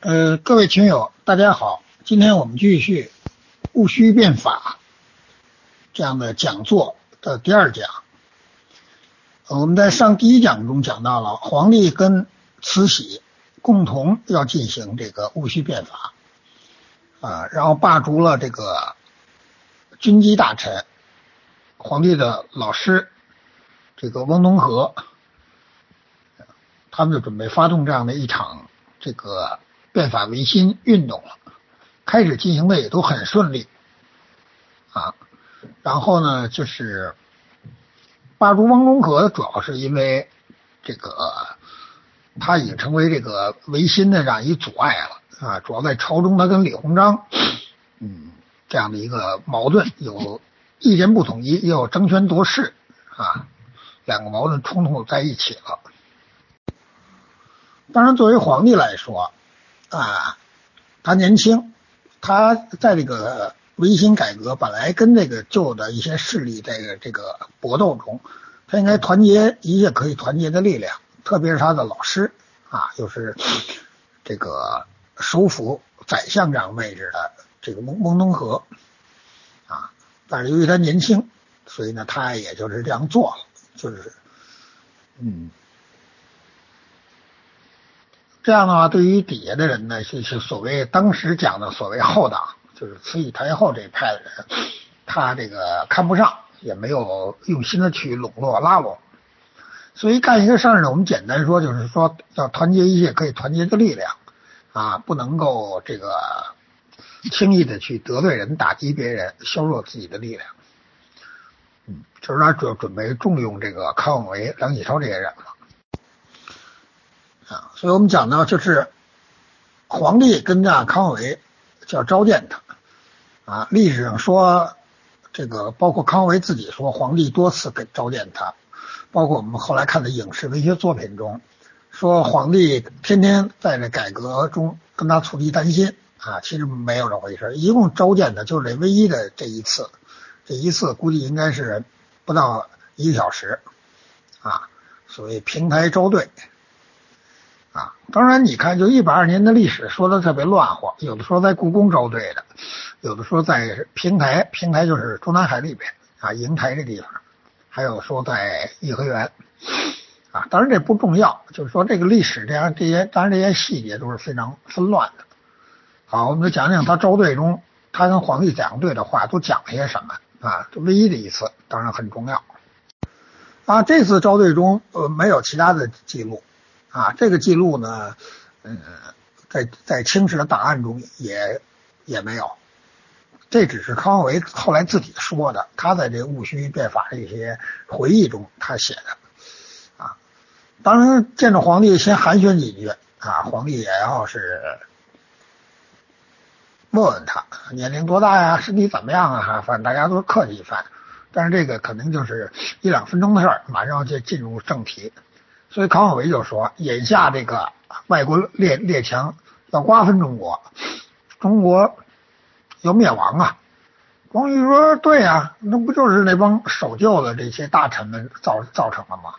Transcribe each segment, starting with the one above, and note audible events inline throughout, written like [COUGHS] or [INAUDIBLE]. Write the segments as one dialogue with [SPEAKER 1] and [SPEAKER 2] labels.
[SPEAKER 1] 呃，各位群友，大家好，今天我们继续戊戌变法这样的讲座的第二讲。我们在上第一讲中讲到了皇帝跟慈禧共同要进行这个戊戌变法啊，然后罢黜了这个军机大臣，皇帝的老师这个翁同龢，他们就准备发动这样的一场这个。变法维新运动了，开始进行的也都很顺利啊。然后呢，就是罢黜汪中和，主要是因为这个他已经成为这个维新的这样一阻碍了啊。主要在朝中，他跟李鸿章嗯这样的一个矛盾，有意见不统一，也有争权夺势啊，两个矛盾冲突在一起了。当然，作为皇帝来说。啊，他年轻，他在这个维新改革本来跟这个旧的一些势力在这个搏斗中，他应该团结一切可以团结的力量，特别是他的老师啊，就是这个首辅宰相这样位置的这个翁翁同龢啊，但是由于他年轻，所以呢，他也就是这样做了，就是嗯。这样的话，对于底下的人呢，就是所谓当时讲的所谓后党，就是慈禧太后这一派的人，他这个看不上，也没有用心的去笼络拉拢。所以干一个事儿呢，我们简单说就是说要团结一切可以团结的力量啊，不能够这个轻易的去得罪人、打击别人、削弱自己的力量。嗯，就是他准准备重用这个康有为、梁启超这些人了。啊，所以我们讲到就是皇帝跟着康有为叫召见他啊，历史上说这个包括康有为自己说皇帝多次跟召见他，包括我们后来看的影视文学作品中说皇帝天天在这改革中跟他促膝担心啊，其实没有这回事，一共召见的就是这唯一的这一次，这一次估计应该是不到一个小时啊，所谓平台招对。啊，当然，你看，就一百二年的历史说的特别乱乎，有的说在故宫招对的，有的说在平台，平台就是中南海里边啊，瀛台这地方，还有说在颐和园啊。当然这不重要，就是说这个历史这样这些，当然这些细节都是非常纷乱的。好，我们就讲讲他招对中，他跟皇帝讲对的话都讲了些什么啊？这唯一的一次，当然很重要啊。这次招对中，呃，没有其他的记录。啊，这个记录呢，嗯，在在清史的档案中也也没有，这只是康有为后来自己说的，他在这戊戌变法这些回忆中他写的。啊，当然见着皇帝先寒暄几句啊，皇帝也要是问问他年龄多大呀，身体怎么样啊，反正大家都客气一番。但是这个可能就是一两分钟的事儿，马上就进入正题。所以康有为就说：“眼下这个外国列列强要瓜分中国，中国要灭亡啊！”光绪说：“对呀，那不就是那帮守旧的这些大臣们造造成的吗？”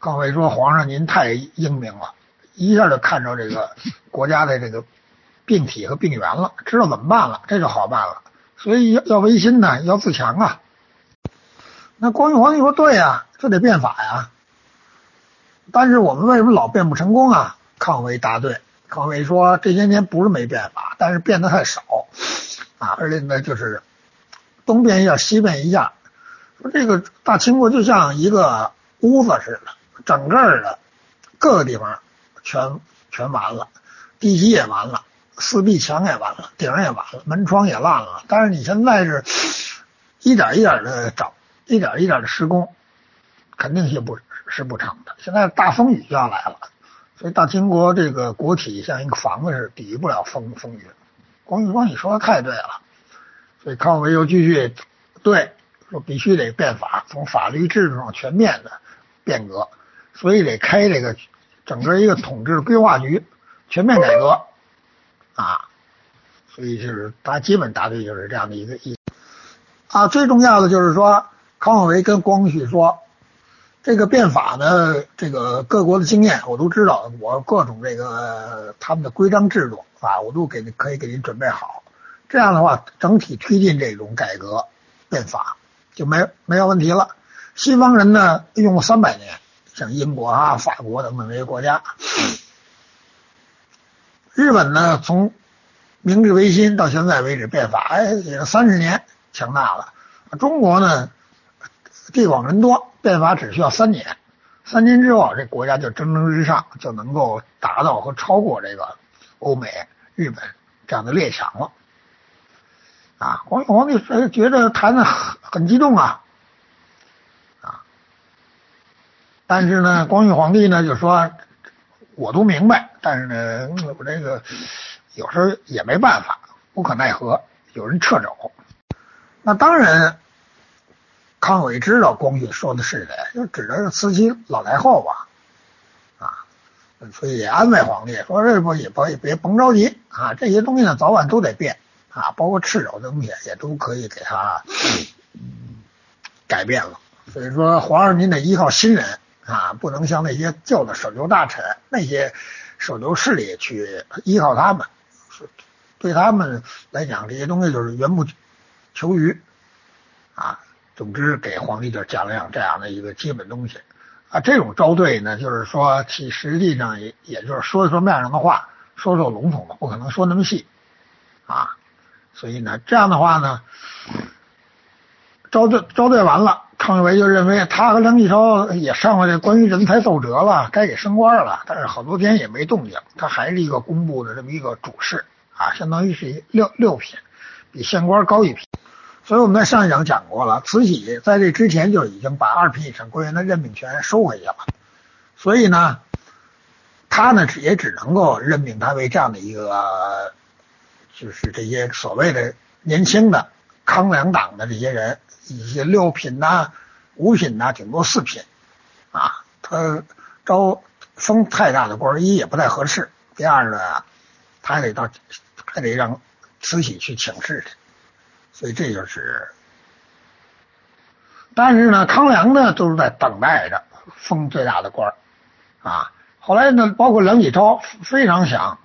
[SPEAKER 1] 康有为说：“皇上您太英明了，一下就看着这个国家的这个病体和病源了，知道怎么办了，这就好办了。所以要要维新呢，要自强啊！”那光绪皇帝说：“对呀，这得变法呀。”但是我们为什么老变不成功啊？康有为答对，康有为说这些年不是没变法，但是变得太少。啊，而且呢就是东变一下西变一下，说这个大清国就像一个屋子似的，整个的各个地方全全完了，地基也完了，四壁墙也完了，顶也完了，门窗也烂了，但是你现在是一点一点的找，一点一点的施工，肯定是不。是不成的。现在大风雨就要来了，所以大清国这个国体像一个房子似的，抵御不了风风雨。光绪说你说的太对了，所以康有为又继续对说必须得变法，从法律制度上全面的变革，所以得开这个整个一个统治规划局全面改革啊。所以就是他基本答对就是这样的一个意思啊。最重要的就是说康有为跟光绪说。这个变法呢，这个各国的经验我都知道，我各种这个他们的规章制度啊，我都给可以给您准备好。这样的话，整体推进这种改革变法就没没有问题了。西方人呢用了三百年，像英国啊、法国等等这些国家。日本呢从明治维新到现在为止变法，哎，也三十年强大了。中国呢？地广人多，变法只需要三年，三年之后，这国家就蒸蒸日上，就能够达到和超过这个欧美、日本这样的列强了。啊，光绪皇帝觉得谈的很很激动啊，啊，但是呢，光绪皇帝呢就说，我都明白，但是呢，我这个有时候也没办法，无可奈何，有人撤走，那当然。康伟知道光绪说的是谁，就指的是慈禧老太后吧，啊，所以安慰皇帝说这不也不也别甭着急啊，这些东西呢早晚都得变啊，包括赤手的东西也都可以给他改变了。所以说皇上您得依靠新人啊，不能像那些旧的守旧大臣、那些守旧势力去依靠他们，对他们来讲这些东西就是缘木求鱼啊。总之，给皇帝就讲了讲这样的一个基本东西啊。这种招对呢，就是说其实际上也也就是说说面上的话，说说笼统的，不可能说那么细啊。所以呢，这样的话呢，招对招对完了，康有为就认为他和梁启超也上了这关于人才奏折了，该给升官了。但是好多天也没动静，他还是一个工部的这么一个主事啊，相当于是六六品，比县官高一品。所以我们在上一讲讲过了，慈禧在这之前就已经把二品以上官员的任命权收回去了，所以呢，他呢也只能够任命他为这样的一个，就是这些所谓的年轻的康梁党的这些人，一些六品呐、五品呐，顶多四品啊，他招封太大的官，一也不太合适，第二呢，他还得到还得让慈禧去请示去。所以这就是，但是呢，康梁呢都是在等待着封最大的官儿啊。后来呢，包括梁启超非常想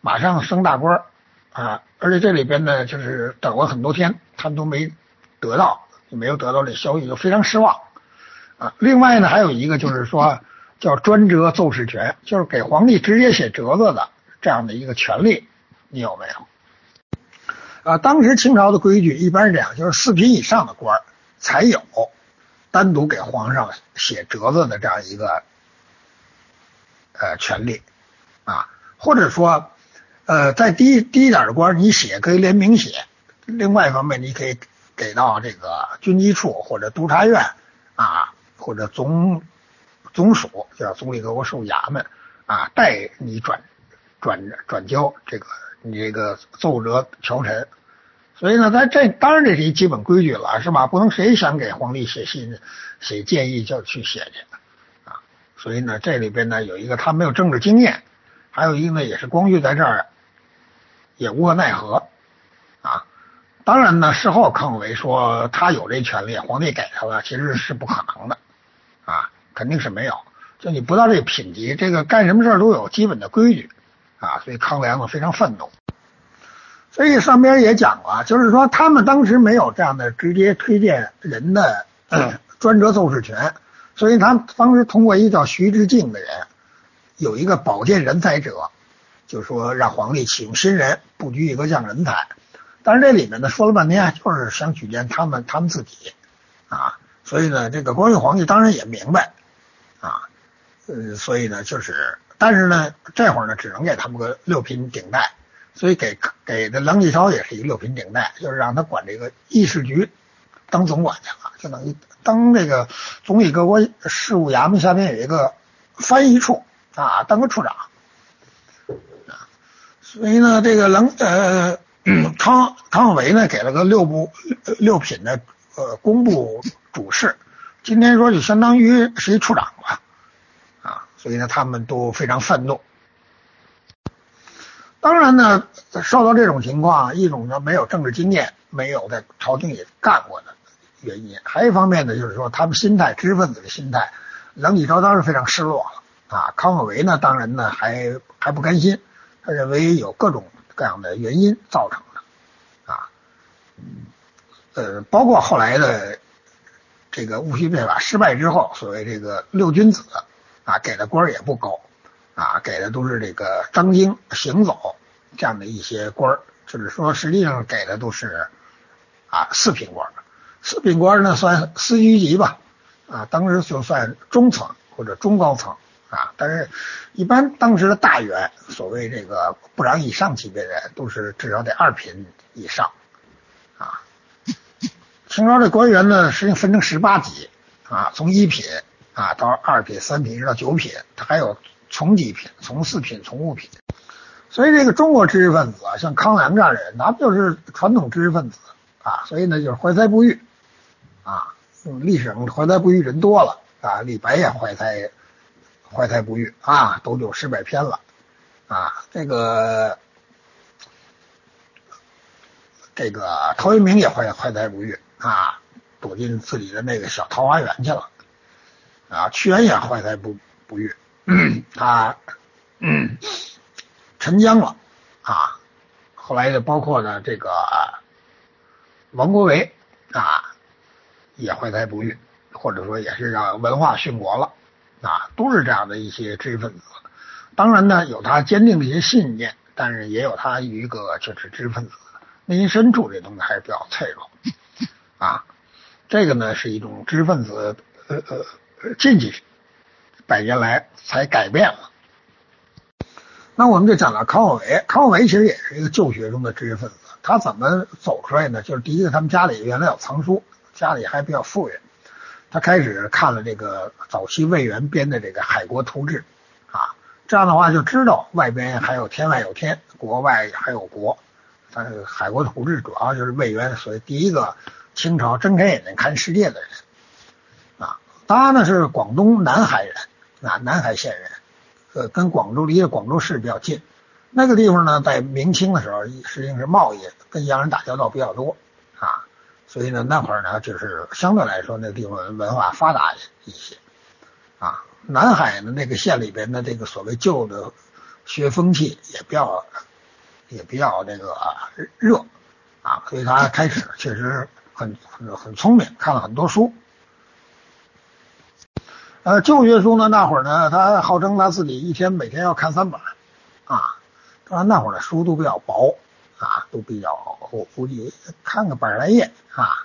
[SPEAKER 1] 马上升大官儿啊，而且这里边呢，就是等了很多天，他们都没得到，没有得到这消息，就非常失望啊。另外呢，还有一个就是说叫专折奏事权，就是给皇帝直接写折子的这样的一个权利，你有没有？啊，当时清朝的规矩一般是这样，就是四品以上的官才有单独给皇上写折子的这样一个呃权利啊，或者说呃再低低一点的官，你写可以联名写。另外一方面，你可以给到这个军机处或者督察院啊，或者总总署，叫总理各国事务衙门啊，代你转转转交这个。你这个奏折调陈，所以呢，在这当然这是一基本规矩了，是吧？不能谁想给皇帝写信、写建议就去写去啊。所以呢，这里边呢有一个他没有政治经验，还有一个呢也是光绪在这儿也无可奈何啊。当然呢，事后康有为说他有这权利，皇帝给他了，其实是不可能的啊，肯定是没有。就你不到这个品级，这个干什么事都有基本的规矩。啊，所以康梁呢非常愤怒，所以上边也讲了，就是说他们当时没有这样的直接推荐人的 [CLEARS THROAT] 专责奏事权，所以他当时通过一个叫徐志敬的人，有一个保荐人才者，就说让皇帝启用新人，布局一个降人才，但是这里面呢说了半天，就是想举荐他们他们自己啊，所以呢这个光绪皇帝当然也明白啊，呃，所以呢就是。但是呢，这会儿呢，只能给他们个六品顶戴，所以给给的梁启超也是一个六品顶戴，就是让他管这个议事局当总管去了，就等于当这个总理各国事务衙门下面有一个翻译处啊，当个处长啊。所以呢，这个梁呃康康有为呢，给了个六部六品的呃工部主事，今天说就相当于是一处长吧。所以呢，他们都非常愤怒。当然呢，受到这种情况，一种呢没有政治经验，没有在朝廷里干过的原因；还一方面呢，就是说他们心态，知识分子的心态，梁启超当然非常失落了啊。康有为呢，当然呢还还不甘心，他认为有各种各样的原因造成的啊，呃，包括后来的这个戊戌变法失败之后，所谓这个六君子啊，给的官儿也不高啊，给的都是这个张京、行走这样的一些官儿就是说实际上给的都是啊四品官儿，四品官儿呢算司局级吧。啊，当时就算中层或者中高层啊，但是，一般当时的大员，所谓这个部长以上级别的人，都是至少得二品以上啊。清朝的官员呢，实际上分成十八级啊，从一品啊到二品、三品一直到九品，他还有从几品，从四品、从五品。所以这个中国知识分子啊，像康梁这样的人，那不就是传统知识分子啊？所以呢，就是怀才不遇啊。历史上怀才不遇人多了啊，李白也怀才怀才不遇啊，都有诗百篇了啊。这个这个陶渊明也怀怀才不遇啊，躲进自己的那个小桃花源去了啊。屈原也怀才不不遇，他沉江了啊。后来的包括呢这个王国维啊。也怀才不遇，或者说也是让文化殉国了啊，都是这样的一些知识分子。当然呢，有他坚定的一些信念，但是也有他一个就是知识分子内心深处这东西还是比较脆弱 [LAUGHS] 啊。这个呢是一种知识分子呃呃近几百年来才改变了。那我们就讲到康有为，康有为其实也是一个旧学中的知识分子。他怎么走出来呢？就是第一个，他们家里原来有藏书。家里还比较富裕，他开始看了这个早期魏源编的这个《海国图志》，啊，这样的话就知道外边还有天外有天，国外还有国。他《海国图志》主要就是魏源所谓第一个清朝睁开眼睛看世界的人，他呢是广东南海人，啊，南海县人，呃，跟广州离着广州市比较近。那个地方呢，在明清的时候实际上是贸易，跟洋人打交道比较多，啊。所以呢，那会儿呢，就是相对来说，那地方文化发达一些啊。南海的那个县里边的这个所谓旧的学风气也比较也比较这个热啊，所以他开始确实很很很聪明，看了很多书。呃，旧学书呢，那会儿呢，他号称他自己一天每天要看三本啊。当然那会儿的书都比较薄。啊，都比较我估计看个百来页啊，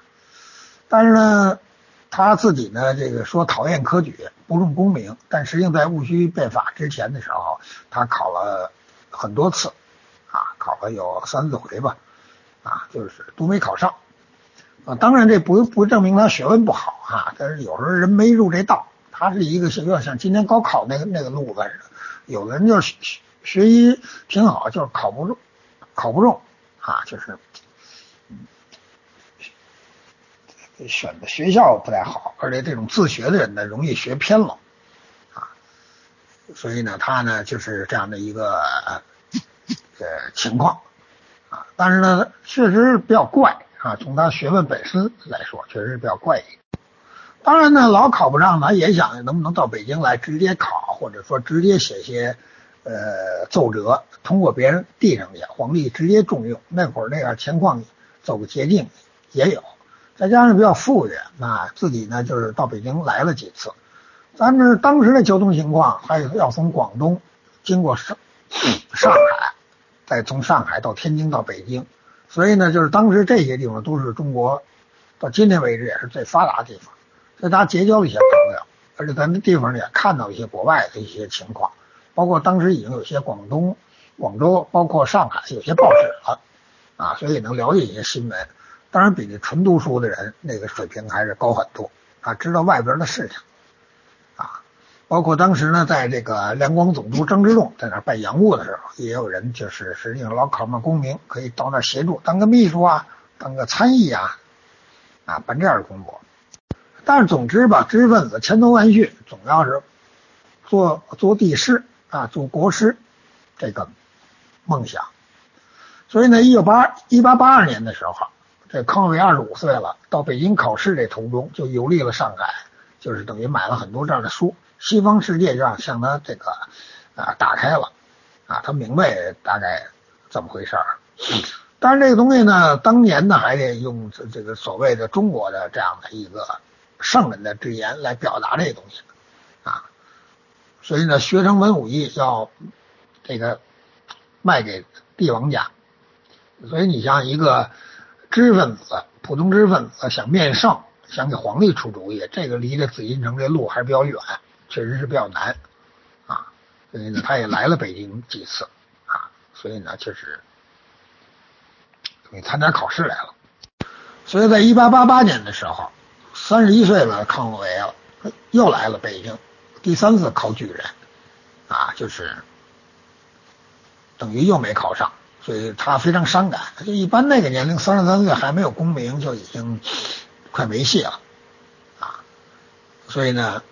[SPEAKER 1] 但是呢，他自己呢这个说讨厌科举，不重功名，但实际上在戊戌变法之前的时候，他考了很多次啊，考了有三四回吧，啊，就是都没考上啊。当然这不不证明他学问不好啊，但是有时候人没入这道，他是一个有点像今年高考那个那个路子似的，有的人就是学学习挺好，就是考不中。考不中啊，就是选的学校不太好，而且这种自学的人呢，容易学偏了啊，所以呢，他呢就是这样的一个呃情况啊，但是呢，确实比较怪啊，从他学问本身来说，确实是比较怪异。当然呢，老考不上，他也想能不能到北京来直接考，或者说直接写些。呃，奏折通过别人递上去，皇帝直接重用。那会儿那样情况，走个捷径也有。再加上比较富裕，那自己呢就是到北京来了几次。咱们当时的交通情况，还有要从广东经过上上海，再从上海到天津到北京，所以呢，就是当时这些地方都是中国到今天为止也是最发达的地方。所以他结交了一些朋友，而且在那地方也看到一些国外的一些情况。包括当时已经有些广东、广州，包括上海有些报纸了啊，所以能了解一些新闻。当然，比那纯读书的人那个水平还是高很多啊，知道外边的事情啊。包括当时呢，在这个两广总督张之洞在那办洋务的时候，也有人就是实际上老考上功名，可以到那协助当个秘书啊，当个参议啊，啊，办这样的工作。但是总之吧，知识分子千头万绪，总要是做做帝师。啊，做国师这个梦想，所以呢，一九八一八八二年的时候，这康有为二十五岁了，到北京考试这途中就游历了上海，就是等于买了很多这样的书，西方世界就让向他这个啊打开了啊，他明白大概怎么回事儿。但是这个东西呢，当年呢还得用这这个所谓的中国的这样的一个圣人的之言来表达这些东西啊，所以呢，学成文武艺要这个卖给帝王家，所以你像一个知识分子、普通知识分子想面圣，想给皇帝出主意，这个离这紫禁城这路还是比较远，确实是比较难啊。所以呢，他也来了北京几次啊，所以呢，确实。你参加考试来了，所以在一八八八年的时候，三十一岁了，康有为了又来了北京，第三次考举人，啊，就是等于又没考上，所以他非常伤感。就一般那个年龄，三十三岁还没有功名，就已经快没戏了，啊，所以呢，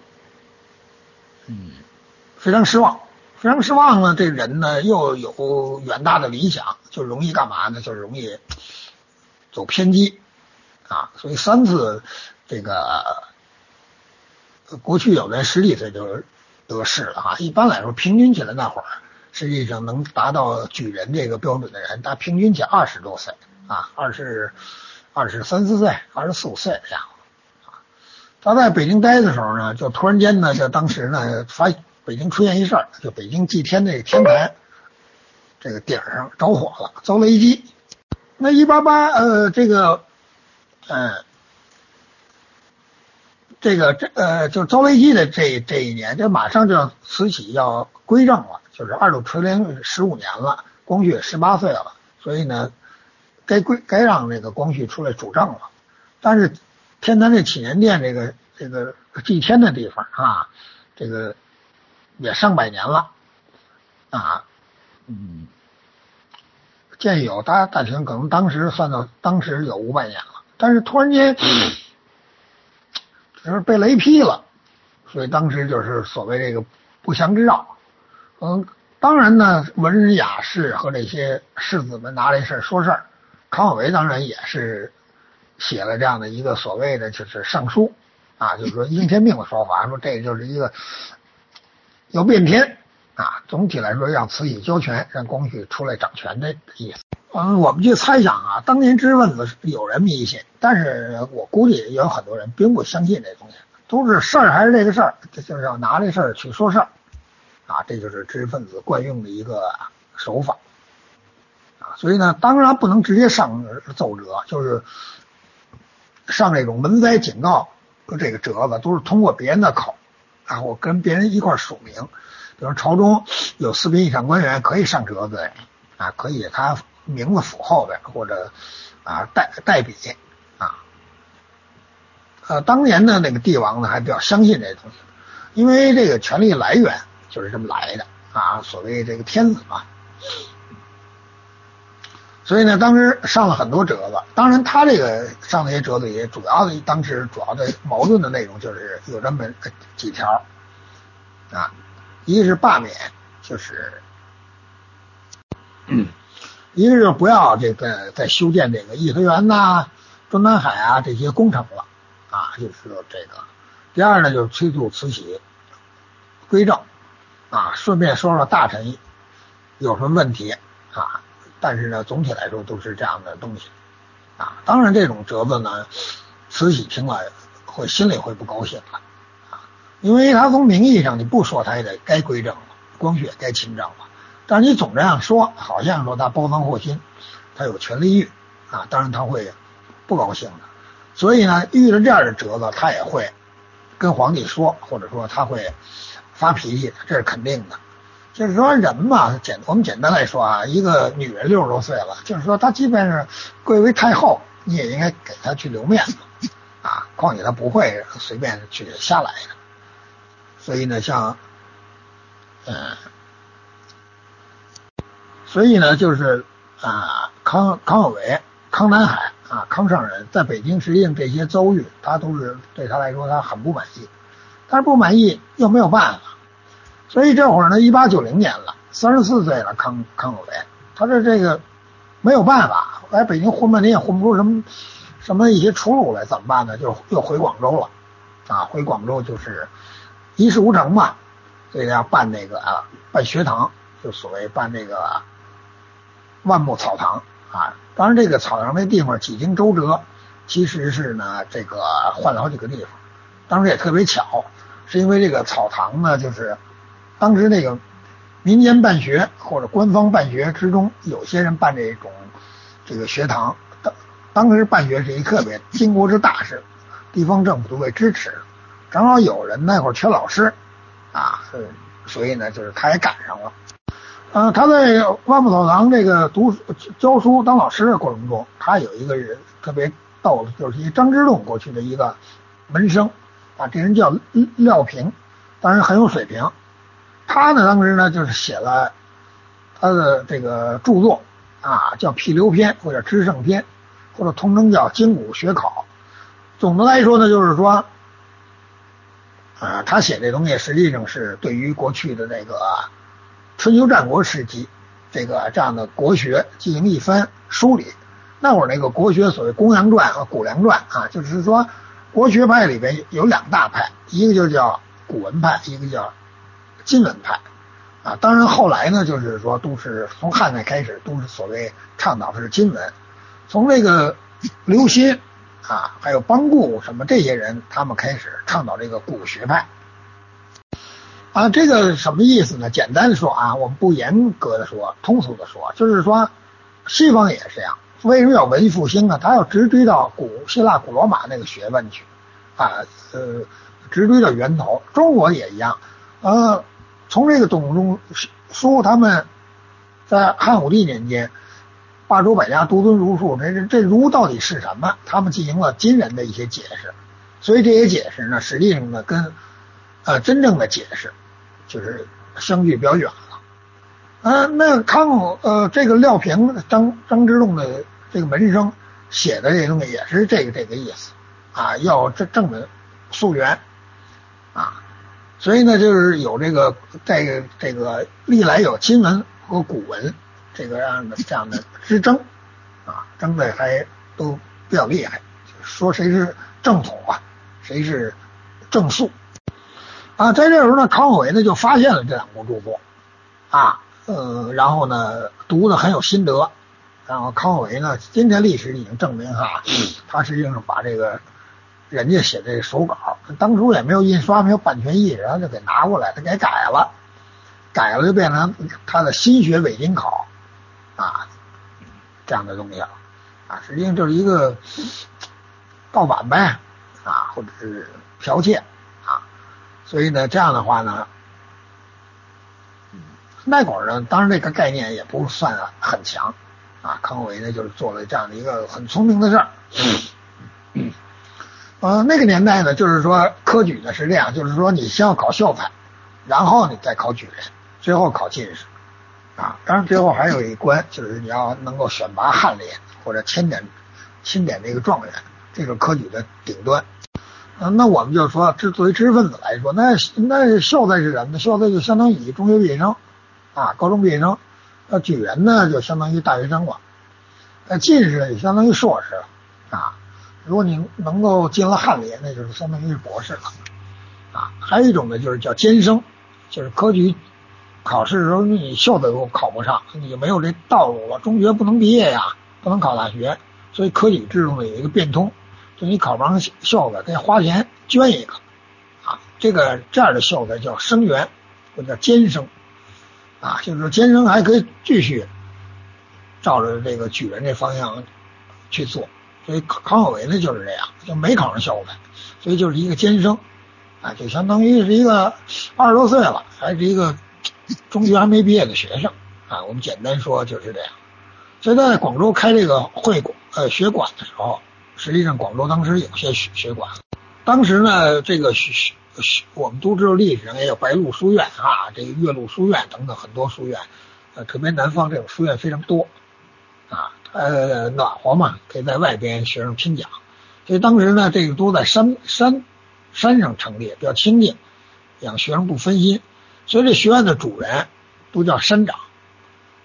[SPEAKER 1] 嗯，非常失望。非常失望呢，这人呢又有远大的理想，就容易干嘛呢？就容易走偏激啊！所以三次这个过去有人十几岁就得势了啊。一般来说，平均起来那会儿，实际上能达到举人这个标准的人，他平均起二十多岁啊，二十二十三四岁，二十四五岁这样啊。他在北京待的时候呢，就突然间呢，就当时呢发。北京出现一事儿，就北京祭天那个天台，这个顶上着火了，遭雷击。那一八八呃，这个，嗯，这个这呃，就遭雷击的这这一年，这马上就要慈禧要归政了，就是二度垂帘十五年了，光绪十八岁了，所以呢，该归该让那个光绪出来主政了。但是天坛这祈年殿这个这个祭天的地方啊，这个。也上百年了，啊，嗯，建有大家大清可能当时算到当时有五百年了，但是突然间就是被雷劈了，所以当时就是所谓这个不祥之兆。嗯，当然呢，文人雅士和这些士子们拿这事儿说事儿，康有为当然也是写了这样的一个所谓的就是上书啊，就是说应天命的说法，说这就是一个。要变天啊！总体来说，让慈禧交权，让光绪出来掌权的意思。嗯，我们去猜想啊，当年知识分子有人迷信，但是我估计也有很多人并不相信这东西，都是事儿还是这个事儿，这就是要拿这事儿去说事儿啊，这就是知识分子惯用的一个手法啊。所以呢，当然不能直接上奏折，就是上这种文灾警告这个折子，都是通过别人的口。啊，我跟别人一块署名，比如朝中有四品以上官员可以上折子，啊，可以他名字符后边或者啊代代笔啊，呃，当年的那个帝王呢还比较相信这些东西，因为这个权力来源就是这么来的啊，所谓这个天子嘛，所以呢，当时上了很多折子，当然他这个上那些折子也主要的当时主要的矛盾的内容就是有这么几条啊，一个是罢免，就是嗯 [CLEARS THROAT] 一个是不要这个再修建这个颐和园呐、中南海啊这些工程了啊，就是说这个。第二呢，就是催促慈禧归正啊，顺便说说大臣有什么问题啊。但是呢，总体来说都是这样的东西啊。当然，这种折子呢，慈禧听了会心里会不高兴的，因为他从名义上你不说他也得该归正了，光绪也该亲政了。但是你总这样说，好像说他包藏祸心，他有权利欲啊，当然他会不高兴的。所以呢，遇着这样的折子，他也会跟皇帝说，或者说他会发脾气，这是肯定的。就是说人嘛，简我们简单来说啊，一个女人六十多岁了，就是说她即便是贵为太后，你也应该给她去留面子啊。况且她不会随便去瞎来的。所以呢，像，嗯，所以呢，就是啊，康康有为、康南海啊、康上人在北京实际上这些遭遇，他都是对他来说他很不满意，但是不满意又没有办法。所以这会儿呢，一八九零年了，三十四岁了，康康有为，他这这个没有办法，来北京混半天也混不出什么什么一些出路来，怎么办呢？就又回广州了，啊，回广州就是一事无成嘛，所以要办那个啊办学堂，就所谓办那个万木草堂啊。当然这个草堂那地方几经周折，其实是呢这个换了好几个地方。当时也特别巧，是因为这个草堂呢，就是当时那个民间办学或者官方办学之中，有些人办这种这个学堂。当当时办学是一特别经国之大事，地方政府都会支持。正好有人那会儿缺老师啊，所以呢，就是他也赶上了。呃，他在万木草堂这个读书教书当老师的过程中，他有一个人特别逗的，就是一张之洞过去的一个门生。啊，这人叫廖平，当然很有水平。他呢，当时呢就是写了他的这个著作啊，叫《辟流篇》或者《知圣篇》，或者通称叫《经古学考》。总的来说呢，就是说，啊，他写这东西实际上是对于过去的那个春秋战国时期这个这样的国学进行一番梳理。那会儿那个国学所谓公羊传和谷梁传啊，就是说。国学派里边有两大派，一个就叫古文派，一个叫今文派啊。当然后来呢，就是说都是从汉代开始都是所谓倡导的是今文。从这个刘歆啊，还有邦固什么这些人，他们开始倡导这个古学派啊。这个什么意思呢？简单的说啊，我们不严格的说，通俗的说，就是说西方也是这样。为什么要文艺复兴呢？他要直追到古希腊、古罗马那个学问去，啊，呃，直追到源头。中国也一样，呃，从这个董仲舒他们在汉武帝年间，罢黜百家，独尊儒术，这这儒到底是什么？他们进行了今人的一些解释。所以这些解释呢，实际上呢，跟呃真正的解释就是相距比较远了。呃，那康呃这个廖平、张张之洞的。这个门生写的这东西也是这个这个意思啊，要正正的溯源啊，所以呢，就是有这个在这个历来有今文和古文这个样的这样的 [LAUGHS] 之争啊，争的还都比较厉害，说谁是正统啊，谁是正肃啊，在这时候呢，康有为呢就发现了这两部著作啊，呃，然后呢读的很有心得。然后康有为呢，今天历史已经证明哈，他实际上把这个人家写的手稿，当初也没有印刷，没有版权意识，然后就给拿过来，他给改了，改了就变成他的心学伪经考啊这样的东西了啊，实际上就是一个盗版呗啊，或者是剽窃啊，所以呢，这样的话呢，那会呢，当然这个概念也不算很强。啊，康有为呢，就是做了这样的一个很聪明的事儿。呃，那个年代呢，就是说科举呢是这样，就是说你先要考秀才，然后你再考举人，最后考进士。啊，当然最后还有一关，就是你要能够选拔翰林或者钦点钦点这个状元，这个科举的顶端。啊，那我们就说，这作为知识分子来说，那那秀才是什么呢？秀才就相当于中学毕业生啊，高中毕业生。那举人呢，就相当于大学生了；那进士也相当于硕士了啊。如果你能够进了翰林，那就是相当于博士了啊。还有一种呢，就是叫监生，就是科举考试的时候你秀才都考不上，你就没有这道路了。中学不能毕业呀，不能考大学，所以科举制度呢有一个变通，就你考不上秀才，可以花钱捐一个啊。这个这样的秀才叫生员，或者叫监生。啊，就是说监生还可以继续照着这个举人这方向去做，所以康有为呢就是这样，就没考上秀才，所以就是一个监生，啊，就相当于是一个二十多岁了，还是一个中学还没毕业的学生，啊，我们简单说就是这样。所以在广州开这个会馆呃学馆的时候，实际上广州当时有些学学馆，当时呢这个学学学。我们都知道历史上也有白鹿书院啊，这个岳麓书院等等很多书院，呃，特别南方这种书院非常多啊，呃，暖和嘛，可以在外边学生听讲。所以当时呢，这个都在山山山上成立，比较清静，让学生不分心。所以这学院的主人都叫山长，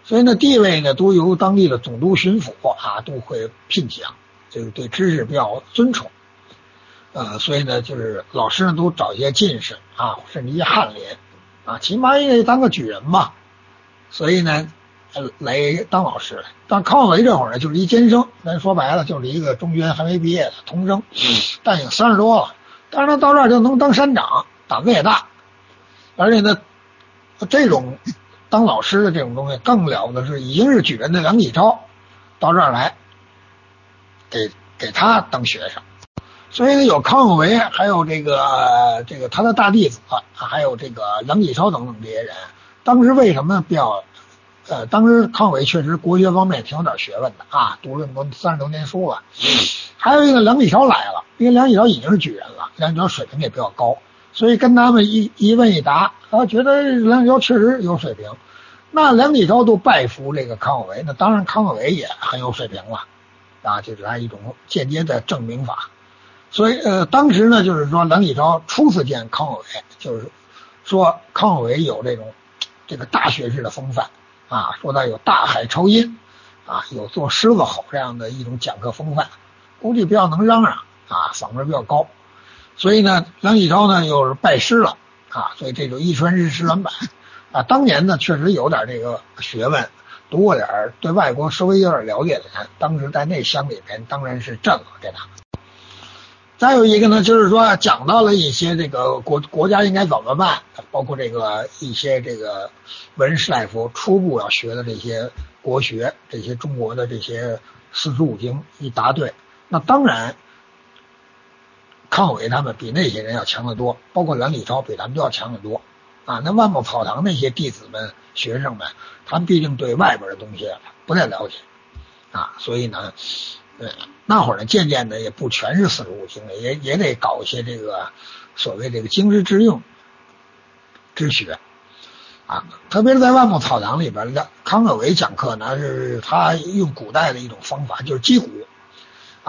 [SPEAKER 1] 所以呢，地位呢都由当地的总督、巡抚啊都会聘请，这个对知识比较尊崇。呃，所以呢，就是老师呢都找一些进士啊，甚至一些翰林啊，起码也得当个举人吧。所以呢，来当老师。但康有为这会儿呢，就是一监生，咱说白了就是一个中学还没毕业的童生，但已经三十多了。但是他到这儿就能当山长，胆子也大，而且呢，这种当老师的这种东西更了不得是，已经是举人的梁启超到这儿来，给给他当学生。所以呢，有康有为，还有这个这个他的大弟子，还有这个梁启超等等这些人。当时为什么比较？呃，当时康有为确实国学方面挺有点学问的啊，读了多三十多年书了。还有一个梁启超来了，因为梁启超已经是举人了，梁启超水平也比较高，所以跟他们一一问一答，啊，觉得梁启超确实有水平。那梁启超都拜服这个康有为，那当然康有为也很有水平了啊，就是他一种间接的证明法。所以呃，当时呢，就是说梁启超初次见康有为，就是说康有为有这种这个大学士的风范。啊，说他有大海抽音，啊，有做狮子吼这样的一种讲课风范，估计比较能嚷嚷，啊，嗓门比较高，所以呢，梁启超呢又是拜师了，啊，所以这就一传十，十传百，啊，当年呢确实有点这个学问，读过点儿，对外国稍微有点了解的人，当时在那乡里边当然是震了给他。再有一个呢，就是说讲到了一些这个国国家应该怎么办，包括这个一些这个文士大夫初步要学的这些国学，这些中国的这些四书五经一答对，那当然康有为他们比那些人要强得多，包括梁启超比他们都要强得多啊。那万木草堂那些弟子们、学生们，他们毕竟对外边的东西不太了解啊，所以呢。呃，那会儿呢，渐渐的也不全是四书五经了，也也得搞一些这个所谓这个经世致用之学啊。特别是在万木草堂里边，康有为讲课呢，是他用古代的一种方法，就是击鼓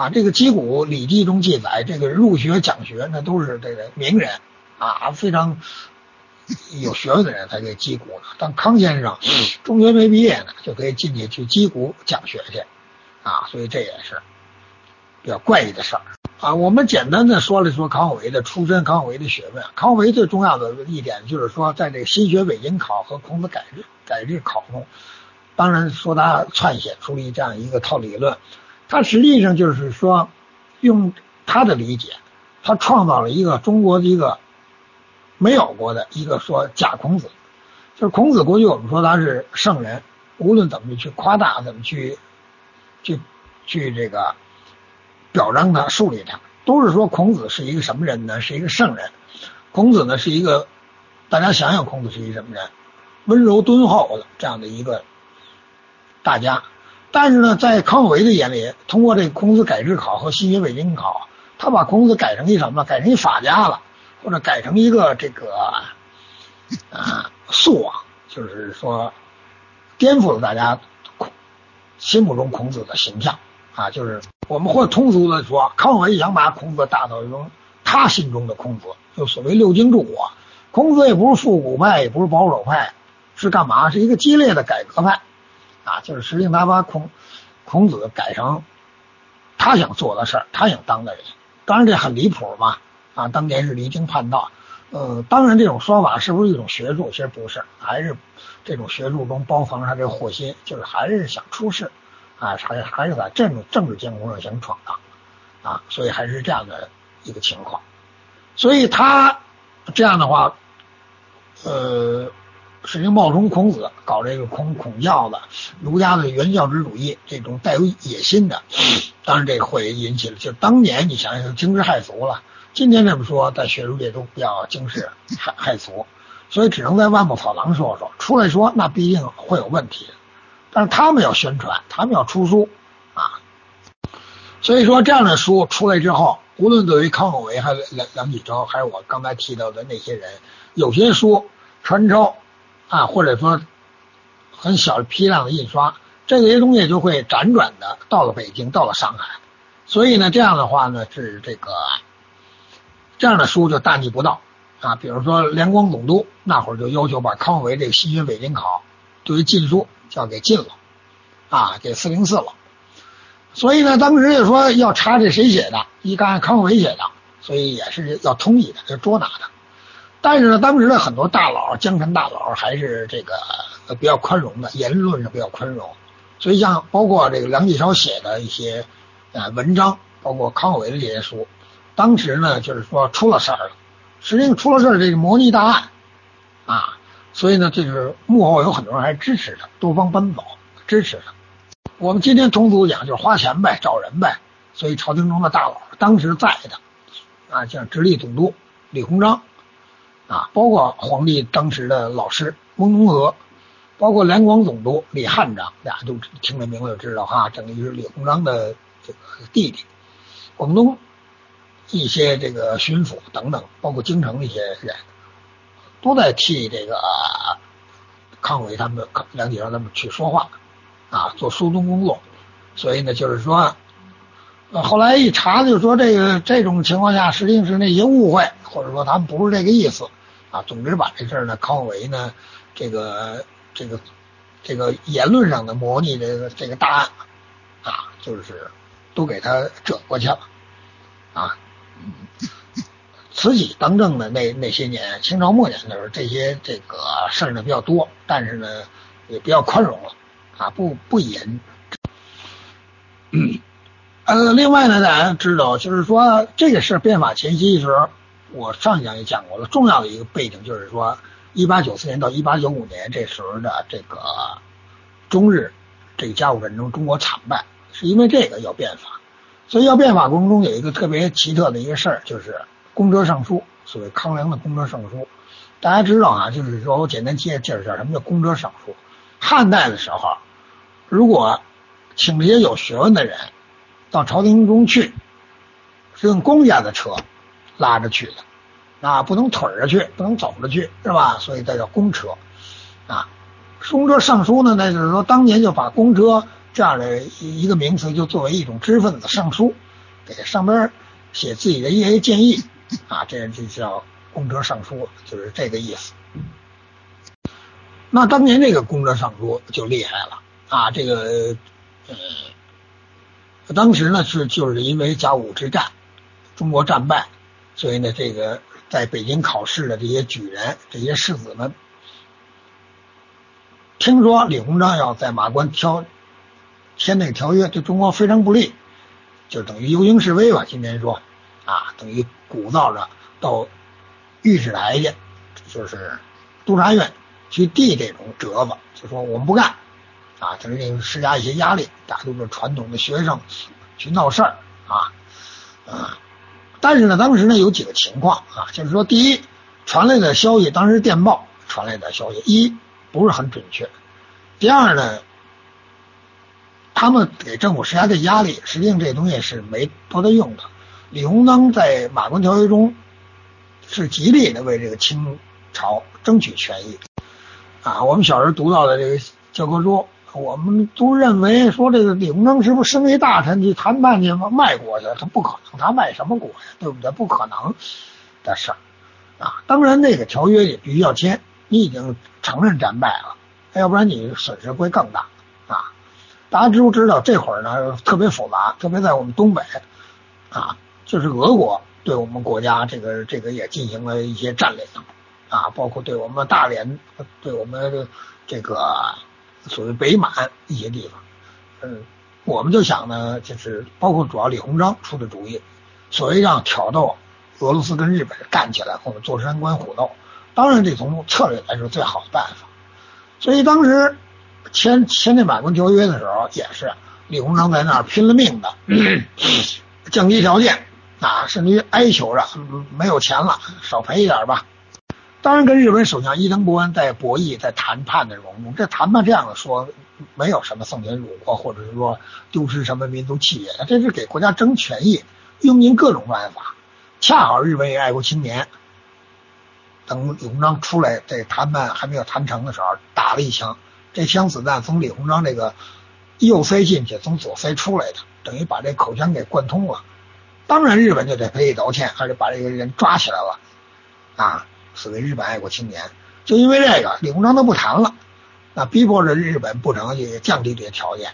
[SPEAKER 1] 啊。这个击鼓，《礼记》中记载，这个入学讲学那都是这个名人啊，非常有学问的人才可以击鼓呢。但康先生中学没毕业呢，就可以进去去击鼓讲学去。啊，所以这也是比较怪异的事儿啊。我们简单的说了说康有为的出身，康有为的学问。康有为最重要的一点就是说，在这个新学北京考和孔子改制改制考中，当然说他篡写出了这样一个套理论，他实际上就是说用他的理解，他创造了一个中国的一个没有过的一个说假孔子，就是孔子过去我们说他是圣人，无论怎么去夸大，怎么去。去去这个表彰他、树立他，都是说孔子是一个什么人呢？是一个圣人。孔子呢是一个，大家想想，孔子是一个什么人？温柔敦厚的这样的一个大家。但是呢，在康有为的眼里，通过这个孔子改制考和新学北京考，他把孔子改成一什么？改成一法家了，或者改成一个这个啊素王，就是说颠覆了大家孔。心目中孔子的形象啊，就是我们或通俗的说，康有为想把孔子打造成他心中的孔子，就所谓六经注我。孔子也不是复古派，也不是保守派，是干嘛？是一个激烈的改革派啊，就是实际上他把孔孔子改成他想做的事儿，他想当的人。当然这很离谱嘛啊，当年是离经叛道。呃，当然这种说法是不是一种学术？其实不是，还是。这种学术中包藏着这个祸心，就是还是想出事啊，还还是在政政治监控上想闯荡啊，所以还是这样的一个情况。所以他这样的话，呃，是一个冒充孔子，搞这个孔孔教的儒家的原教旨主义，这种带有野心的，当然这会引起了，就当年你想想惊世骇俗了。今天这么说，在学术界都比较惊世骇 [LAUGHS] 骇俗。所以只能在万木草堂说说，出来说那必定会有问题。但是他们要宣传，他们要出书啊。所以说这样的书出来之后，无论对于康有为还是梁梁启超，还是我刚才提到的那些人，有些书传抄啊，或者说很小批量的印刷，这些东西就会辗转的到了北京，到了上海。所以呢，这样的话呢，是这个这样的书就大逆不道。啊，比如说两广总督那会儿就要求把康有为这个新学北经考对于禁书就要给禁了，啊，给四零四了。所以呢，当时就说要查这谁写的，一看康有为写的，所以也是要通缉的，要捉拿的。但是呢，当时的很多大佬，江臣大佬还是这个比较宽容的，言论上比较宽容。所以像包括这个梁启超写的一些啊文章，包括康有为的这些书，当时呢就是说出了事儿了，实际上出了事儿，这个模拟大案啊，所以呢，这是幕后有很多人还支持他，多方奔走支持他。我们今天通俗讲就是花钱呗，找人呗。所以朝廷中的大佬当时在的啊，像直隶总督李鸿章。啊，包括皇帝当时的老师翁同龢，包括两广总督李汉章，俩都听这名字就知道哈，等于是李鸿章的这个弟弟。广东一些这个巡抚等等，包括京城一些人，都在替这个康伟他们、梁启超他们去说话啊，做疏通工作。所以呢，就是说。呃，后来一查，就说这个这种情况下，实际上是那些误会，或者说他们不是这个意思啊。总之把这事儿呢，康有为呢，这个这个这个言论上的模拟这个这个大案啊，就是都给他遮过去了啊。嗯慈禧当政的那那些年，清朝末年的时候，这些这个事儿呢比较多，但是呢也比较宽容了啊，不不严。嗯 [COUGHS] 呃，另外呢，大家知道，就是说这个事变法前夕时候，我上一讲也讲过了。重要的一个背景就是说，一八九四年到一八九五年这时候的这个中日这个甲午战争，中国惨败，是因为这个要变法。所以要变法过程中有一个特别奇特的一个事儿，就是公车上书，所谓康梁的公车上书。大家知道啊，就是说我简单介介绍一下什么叫公车上书。汉代的时候，如果请这些有学问的人。到朝廷中去，是用公家的车拉着去的，啊，不能腿着去，不能走着去，是吧？所以这叫公车，啊，公车上书呢，那就是说当年就把公车这样的一个名词，就作为一种知识分子上书，给上边写自己的一些建议，啊，这就叫公车上书，就是这个意思。那当年这个公车上书就厉害了，啊，这个，呃。当时呢是就是因为甲午之战，中国战败，所以呢这个在北京考试的这些举人、这些士子们，听说李鸿章要在马关挑签那个条约，对中国非常不利，就等于游行示威吧。今天说啊，等于鼓噪着到御史台去，就是督察院去递这种折子，就说我们不干。啊，就是这施加一些压力，大都是传统的学生去闹事儿啊，啊，但是呢，当时呢有几个情况啊，就是说，第一，传来的消息，当时电报传来的消息，一不是很准确；第二呢，他们给政府施加的压力，实际上这东西是没多大用的。李鸿章在《马关条约》中是极力的为这个清朝争取权益啊，我们小时候读到的这个教科书。我们都认为说这个李鸿章是不是身为大臣去谈判去卖国去？他不可能，他卖什么国呀？对不对？不可能的事儿啊！当然，那个条约也必须要签，你已经承认战败了，要不然你损失会更大啊！大家知不知道这会儿呢特别复杂，特别在我们东北啊，就是俄国对我们国家这个这个也进行了一些占领啊，包括对我们大连，对我们这个。所谓北满一些地方，嗯，我们就想呢，就是包括主要李鸿章出的主意，所谓让挑逗俄罗斯跟日本干起来，或者坐山观虎斗，当然这从策略来说最好的办法。所以当时签签这马关条约的时候，也是李鸿章在那儿拼了命的 [COUGHS] 降低条件啊，甚至于哀求着没有钱了，少赔一点吧。当然，跟日本首相伊藤博文在博弈、在谈判的过程中，这谈判这样的说，没有什么丧权辱国，或者是说丢失什么民族气节，这是给国家争权益，用尽各种办法。恰好日本也爱国青年，等李鸿章出来，这谈判还没有谈成的时候，打了一枪，这枪子弹从李鸿章这个右塞进去，从左塞出来的，等于把这口腔给贯通了。当然，日本就得赔礼道歉，而且把这个人抓起来了，啊。所谓日本爱国青年，就因为这个，李鸿章都不谈了，那逼迫着日本不成也降低这些条件，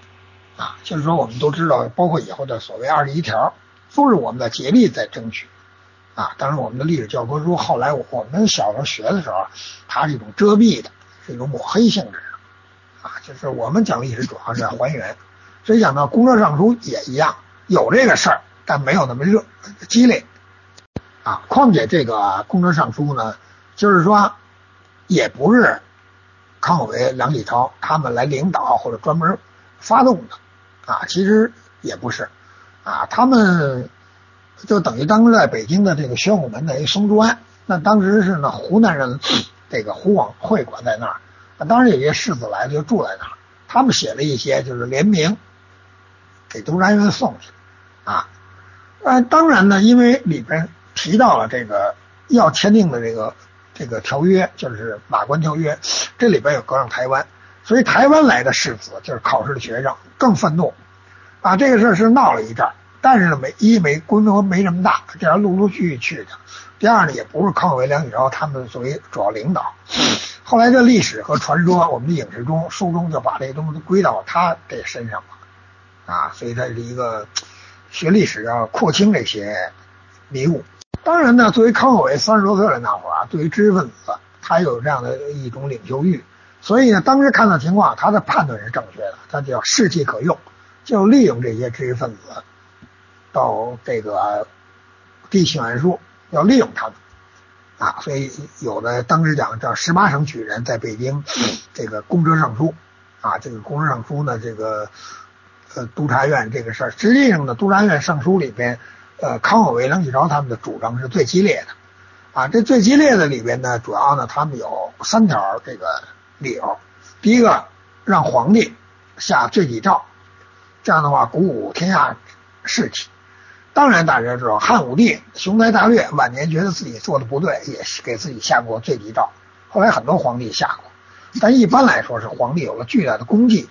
[SPEAKER 1] 啊，就是说我们都知道，包括以后的所谓二十一条，都是我们在竭力在争取，啊，当然我们的历史教科书后来我们小时候学的时候，它是一种遮蔽的，是一种抹黑性质的，啊，就是我们讲历史主要是还原，所以讲到公车上书也一样，有这个事儿，但没有那么热激烈，啊，况且这个公车上书呢，就是说也不是康有为、梁启超他们来领导或者专门发动的，啊，其实也不是，啊，他们。就等于当时在北京的这个宣武门的一松竹庵，那当时是呢湖南人这个湖广会馆在那儿，那当时有些士子来了就住在那儿，他们写了一些就是联名给督察院送去，啊，呃当然呢，因为里边提到了这个要签订的这个这个条约，就是马关条约，这里边有割让台湾，所以台湾来的士子就是考试的学生更愤怒，啊这个事儿是闹了一阵。但是呢，没一没规模没这么大，这样陆陆续续去的。第二呢，也不是康有为、梁启超他们作为主要领导。后来这历史和传说，我们的影视中、书中就把这些东西归到他这身上了啊。所以他是一个学历史要廓清这些迷雾。当然呢，作为康有为三十多岁的那会儿啊，对于知识分子，他有这样的一种领袖欲。所以呢，当时看到情况，他的判断是正确的，他就要士气可用，就利用这些知识分子。到这个地选书要利用他们啊，所以有的当时讲叫十八省举人在北京这个公车上书啊，这个公车上书呢，这个呃督察院这个事儿，实际上呢，督察院上书里边，呃，康有为、梁启超他们的主张是最激烈的啊，这最激烈的里边呢，主要呢，他们有三条这个理由，第一个让皇帝下罪己诏，这样的话鼓舞天下士气。当然，大家知道汉武帝雄才大略，晚年觉得自己做的不对，也给自己下过罪己诏。后来很多皇帝下过，但一般来说是皇帝有了巨大的功绩，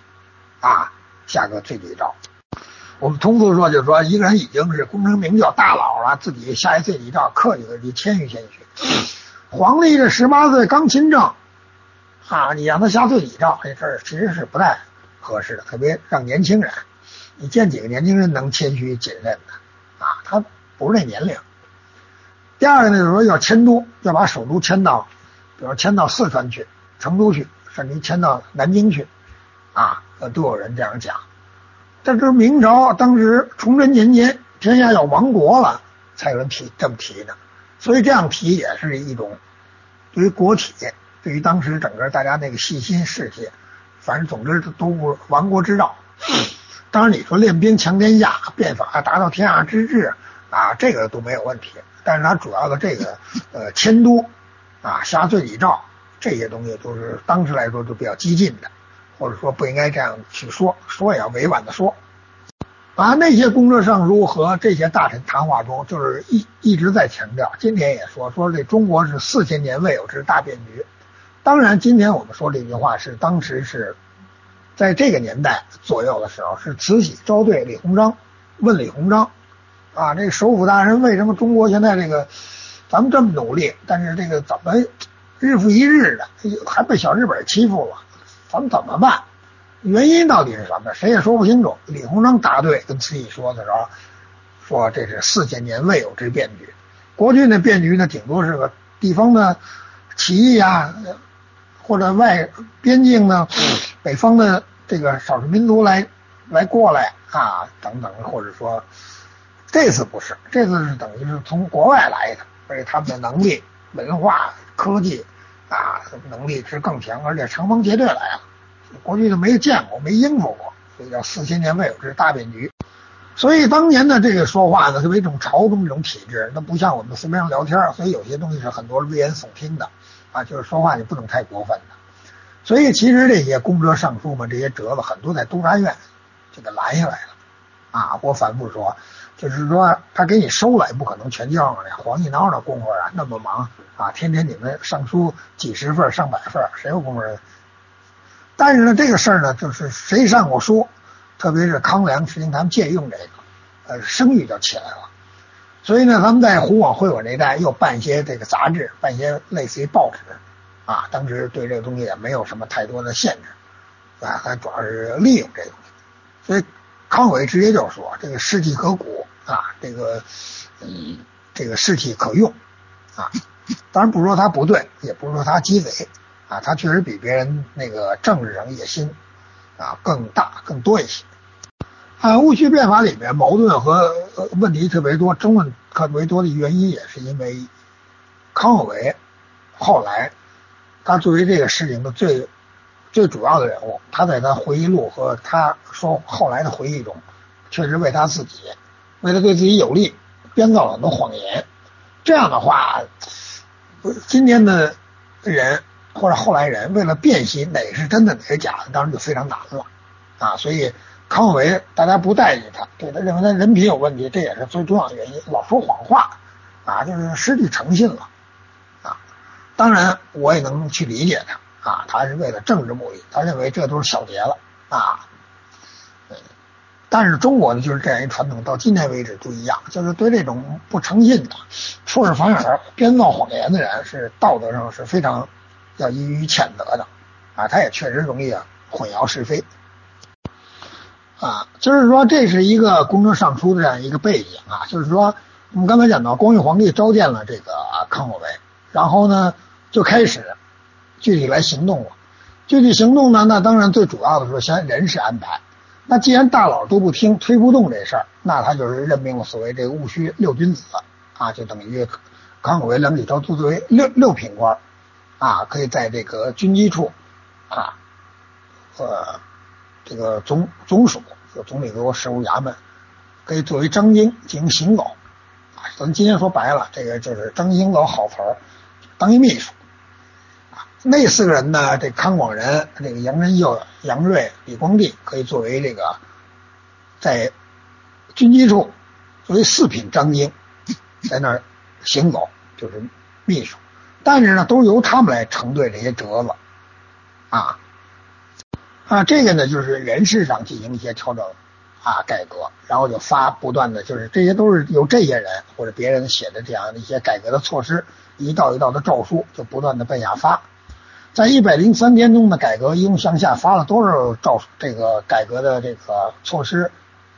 [SPEAKER 1] 啊，下个罪己诏。我们通俗说就是说，一个人已经是功成名就大佬了，自己下一罪己诏，客气的你谦虚谦虚。皇帝这十八岁刚亲政，啊，你让他下自己诏，这事儿其实是不太合适的，特别让年轻人，你见几个年轻人能谦虚谨慎的？啊，他不是那年龄。第二个呢，就是说要迁都，要把首都迁到，比如迁到四川去、成都去，甚至迁到南京去，啊，都有人这样讲。这是明朝当时崇祯年间，天下要亡国了，才有人提这么提的。所以这样提也是一种对于国体，对于当时整个大家那个细心士气，反正总之都不亡国之道。当然，你说练兵强天下，变法达到天下之治啊，这个都没有问题。但是它主要的这个呃迁都啊下罪己诏这些东西，都是当时来说都比较激进的，或者说不应该这样去说，说也要委婉的说。啊，那些公车上书和这些大臣谈话中，就是一一直在强调，今天也说说这中国是四千年未有之大变局。当然，今天我们说这句话是当时是。在这个年代左右的时候，是慈禧招对李鸿章，问李鸿章，啊，这首辅大人为什么中国现在这个咱们这么努力，但是这个怎么日复一日的还被小日本欺负了，咱们怎么办？原因到底是什么？谁也说不清楚。李鸿章答对，跟慈禧说的时候，说这是四千年未有之变局。国军的变局呢，顶多是个地方的起义啊。或者外边境呢，北方的这个少数民族来来过来啊，等等，或者说这次不是，这次是等于是从国外来的，而且他们的能力、文化、科技啊能力是更强，而且成帮结队来了，过去都没见过、没应付过，所以叫四千年未有之大变局。所以当年的这个说话呢，特别一种朝中这种体制，那不像我们随便聊天，所以有些东西是很多危言耸听的。啊，就是说话你不能太过分的，所以其实这些公车上书嘛，这些折子很多在督察院就给拦下来了。啊，我反复说，就是说他给你收了，也不可能全交上来。皇帝哪有那功夫啊？那么忙啊，天天你们上书几十份、上百份，谁有功夫？但是呢，这个事儿呢，就是谁上过书，特别是康梁，实际上他们借用这个，呃，声誉就起来了。所以呢，咱们在湖广会馆那带又办一些这个杂志，办一些类似于报纸，啊，当时对这个东西也没有什么太多的限制，啊，还主要是利用这个东西。所以康有为直接就说：“这个士气可鼓啊，这个，嗯，这个事体可用啊。当然不是说他不对，也不是说他鸡贼啊，他确实比别人那个政治上野心啊更大更多一些。啊，戊戌变法里面矛盾和问题特别多，争论特别多的原因也是因为康有为后来他作为这个事情的最最主要的人物，他在他回忆录和他说后来的回忆中，确实为他自己为了对自己有利编造了很多谎言。这样的话，今天的人或者后来人为了辨析哪个是真的哪个假的，当然就非常难了啊，所以。康有为，大家不待见他，对他认为他人品有问题，这也是最重要的原因。老说谎话，啊，就是失去诚信了，啊。当然，我也能去理解他，啊，他是为了政治目的，他认为这都是小节了，啊。但是中国呢，就是这样一传统，到今天为止都一样，就是对这种不诚信的、出尔反尔、编造谎言的人，是道德上是非常要予以谴责的，啊，他也确实容易啊混淆是非。啊，就是说这是一个公正上书的这样一个背景啊，就是说我们刚才讲到光绪皇帝召见了这个康有为，然后呢就开始具体来行动了。具体行动呢，那当然最主要的是先人事安排。那既然大佬都不听，推不动这事儿，那他就是任命了所谓这个戊戌六君子啊，就等于康有为、梁启超都作为六六品官啊，可以在这个军机处啊，呃。这个总总署就总理国事务衙门，可以作为张京进行行走啊。咱今天说白了，这个就是张京走好词儿，当一秘书。那四个人呢，这康广仁、这个杨仁秀、杨锐、李光地，可以作为这个在军机处作为四品张京，在那儿行走，就是秘书。但是呢，都由他们来承兑这些折子啊。啊，这个呢就是人事上进行一些调整啊，改革，然后就发不断的，就是这些都是由这些人或者别人写的这样的一些改革的措施，一道一道的诏书就不断的奔下发。在一百零三天中的改革一共向下发了多少诏这个改革的这个措施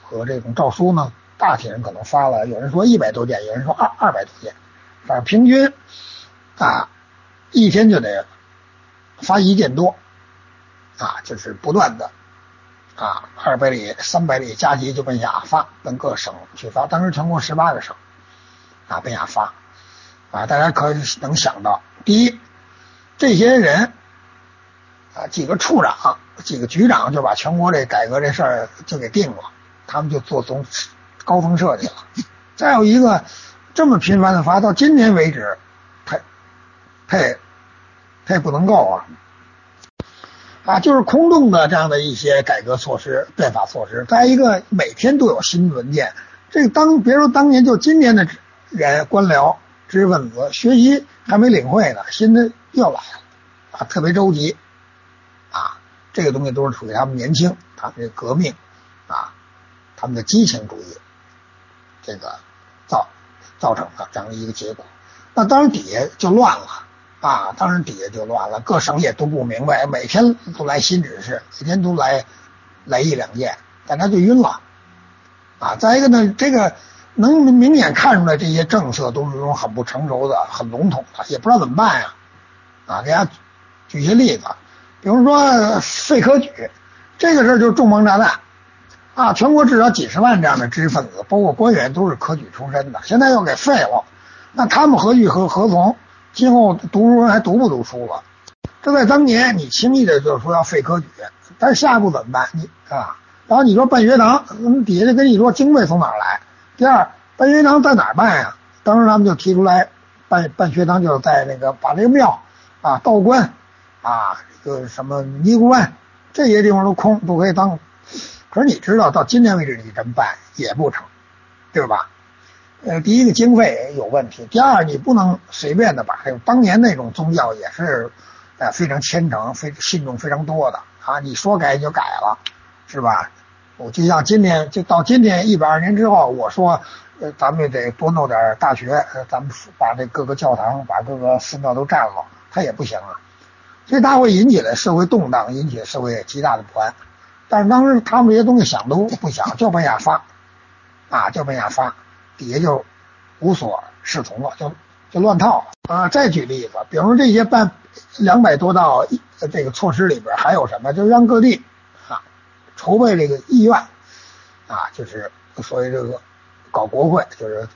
[SPEAKER 1] 和这种诏书呢？大体上可能发了，有人说一百多件，有人说二二百多件，反正平均啊一天就得发一件多。啊，就是不断的啊，二百里、三百里加急就奔下发，奔各省去发。当时全国十八个省啊，奔下发啊，大家可能想到，第一，这些人啊，几个处长、几个局长就把全国这改革这事儿就给定了，他们就做总高层设计了。再有一个，这么频繁的发，到今天为止，他他也他也不能够啊。啊，就是空洞的这样的一些改革措施、变法措施。再一个，每天都有新文件。这当别说当年，就今年的人、官僚、知识分子学习还没领会呢，新的又来了，啊，特别着急。啊，这个东西都是属于他们年轻、他们这革命啊，他们的激情主义，这个造造成的这样一个结果。那当然底下就乱了。啊，当然底下就乱了，各省也都不明白，每天都来新指示，每天都来来一两件，大家就晕了。啊，再一个呢，这个能明显看出来，这些政策都是这种很不成熟的、很笼统的，也不知道怎么办呀。啊给大家举些例子，比如说废科举，这个事儿就是重磅炸弹。啊，全国至少几十万这样的知识分子，包括官员都是科举出身的，现在又给废了，那他们何去何何从？今后读书人还读不读书了？这在当年你轻易的就说要废科举，但是下一步怎么办？你啊，然后你说办学堂，底下就跟你说经费从哪儿来？第二，办学堂在哪儿办呀？当时他们就提出来办办学堂，就是在那个把这个庙啊、道观啊、这个什么尼姑庵这些地方都空，都可以当。可是你知道，到今天为止你这么办也不成，对吧？呃，第一个经费有问题，第二你不能随便的把这个当年那种宗教也是，呃非常虔诚、非信众非常多的啊，你说改就改了，是吧？我就像今天就到今天一百二年之后，我说呃咱们也得多弄点大学，呃咱们把这各个教堂、把各个寺庙都占了，它也不行啊，所以它会引起了社会动荡，引起社会极大的不安。但是当时他们这些东西想都不想，就往下发，啊就往下发。底下就无所适从了，就就乱套了啊。再举例子，比如说这些办两百多道这个措施里边还有什么？就让各地啊筹备这个议院啊，就是所谓这个搞国会，就是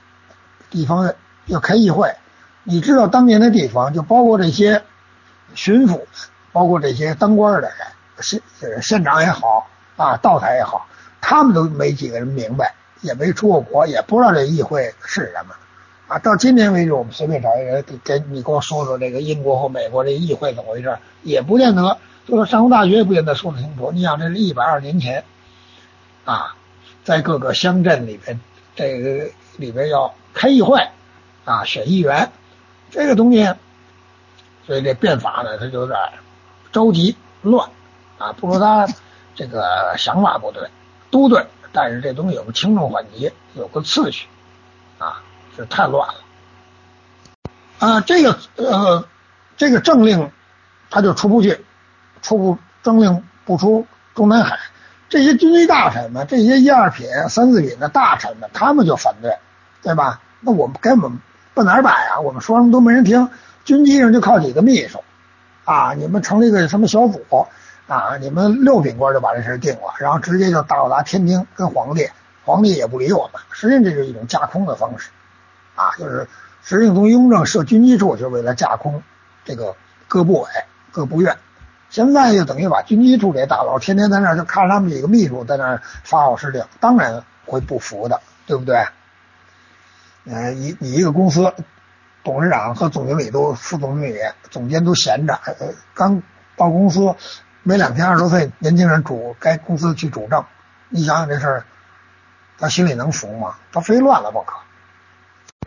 [SPEAKER 1] 地方要开议会。你知道当年的地方就包括这些巡抚，包括这些当官的人，县县长也好啊，道台也好，他们都没几个人明白，也没出过国，也不知道这议会是什么啊。到今天为止，我们随便找一个人给给你给我说说这个英国和美国这议会怎么回事，也不见得。就说上过大学也不见得说得清楚。你想，这是一百二十年前啊，在各个乡镇里边，这个里边要开议会啊，选议员。这个东西，所以这变法呢，他就有点着急乱啊。不如他这个想法不对，都对，但是这东西有个轻重缓急，有个次序啊，是太乱了啊。这个呃，这个政令他就出不去，出不政令不出中南海，这些军机大臣们，这些一二品、三四品的大臣们，他们就反对，对吧？那我们根本。奔哪儿摆啊？我们说什么都没人听。军机上就靠几个秘书，啊，你们成立个什么小组啊？你们六品官就把这事定了，然后直接就到达天津跟皇帝，皇帝也不理我们。实际上这是一种架空的方式，啊，就是实际上从雍正设军机处就是为了架空这个各部委、各部院。现在就等于把军机处这大佬天天在那儿就看他们几个秘书在那儿发号施令，当然会不服的，对不对？呃，你你一个公司董事长和总经理都副总经理、总监都闲着，呃，刚到公司没两天，二十多岁年轻人主该公司去主政，你想想这事儿，他心里能服吗？他非乱了不可。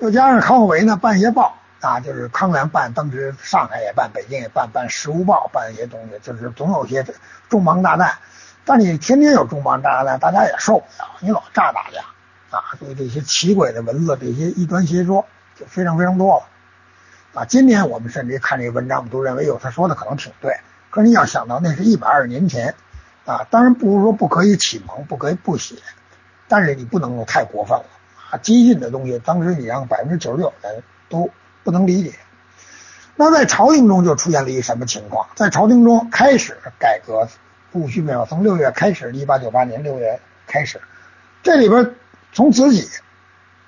[SPEAKER 1] 又加上康有为呢，办一些报啊，就是康梁办，当时上海也办，北京也办，办《时务报》，办一些东西，就是总有些重磅大弹。但你天天有重磅大弹，大家也受不了，你老炸大家。啊，所以这些奇诡的文字，这些异端邪说就非常非常多了。啊，今天我们甚至看这个文章，我们都认为有他说的可能挺对。可是你要想到，那是一百二十年前，啊，当然不是说不可以启蒙，不可以不写，但是你不能够太过分了。啊，激进的东西，当时你让百分之九十九人都不能理解。那在朝廷中就出现了一个什么情况？在朝廷中开始改革，戊戌变法，从六月开始，一八九八年六月开始，这里边。从自己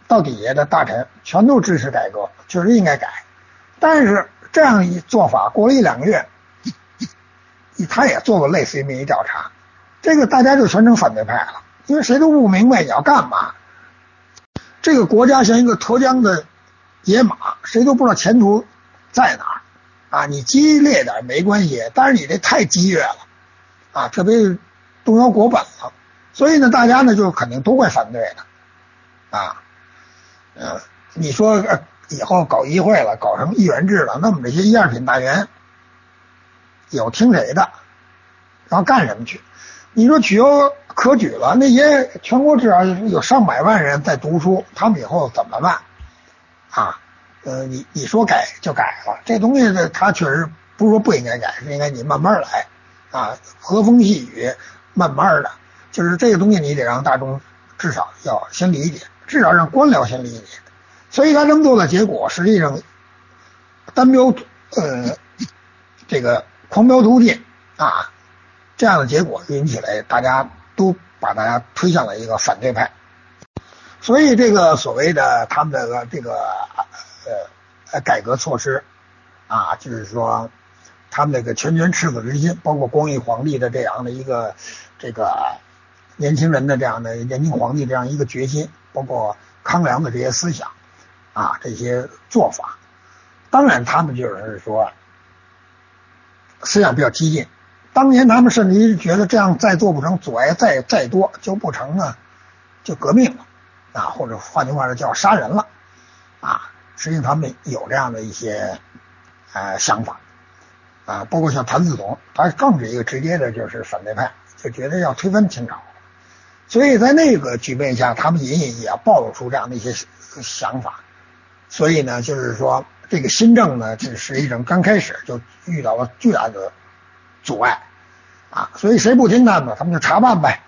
[SPEAKER 1] 到底下的大臣全都支持改革，确实应该改。但是这样一做法，过了一两个月，他也做过类似于民意调查，这个大家就全成反对派了，因为谁都不明白你要干嘛。这个国家像一个脱缰的野马，谁都不知道前途在哪儿啊！你激烈点没关系，但是你这太激烈了啊，特别是动摇国本了。所以呢，大家呢就肯定都会反对的。啊，呃，你说以后搞议会了，搞什么议员制了，那我们这些一二品大员有听谁的？然后干什么去？你说举有可举了，那些全国至少有上百万人在读书，他们以后怎么办？啊，呃，你你说改就改了，这东西呢，他确实不是说不应该改，是应该你慢慢来啊，和风细雨，慢慢的，就是这个东西你得让大众至少要先理解。至少让官僚先理解，所以他这么做的结果，实际上单标呃这个狂飙突进啊这样的结果引起来，大家都把大家推向了一个反对派，所以这个所谓的他们的这个呃改革措施啊，就是说他们那个拳拳赤子之心，包括光绪皇帝的这样的一个这个年轻人的这样的年轻皇帝这样一个决心。包括康梁的这些思想啊，这些做法，当然他们就是说思想比较激进。当年他们甚至于觉得这样再做不成，阻碍再再多就不成呢，就革命了啊，或者换句话说叫杀人了啊。实际上他们有这样的一些呃想法啊，包括像谭嗣同，他更是一个直接的就是反对派，就觉得要推翻清朝。所以在那个局面下，他们隐隐也暴露出这样的一些想法。所以呢，就是说这个新政呢，这实际上刚开始就遇到了巨大的阻碍啊。所以谁不听他们，他们就查办呗。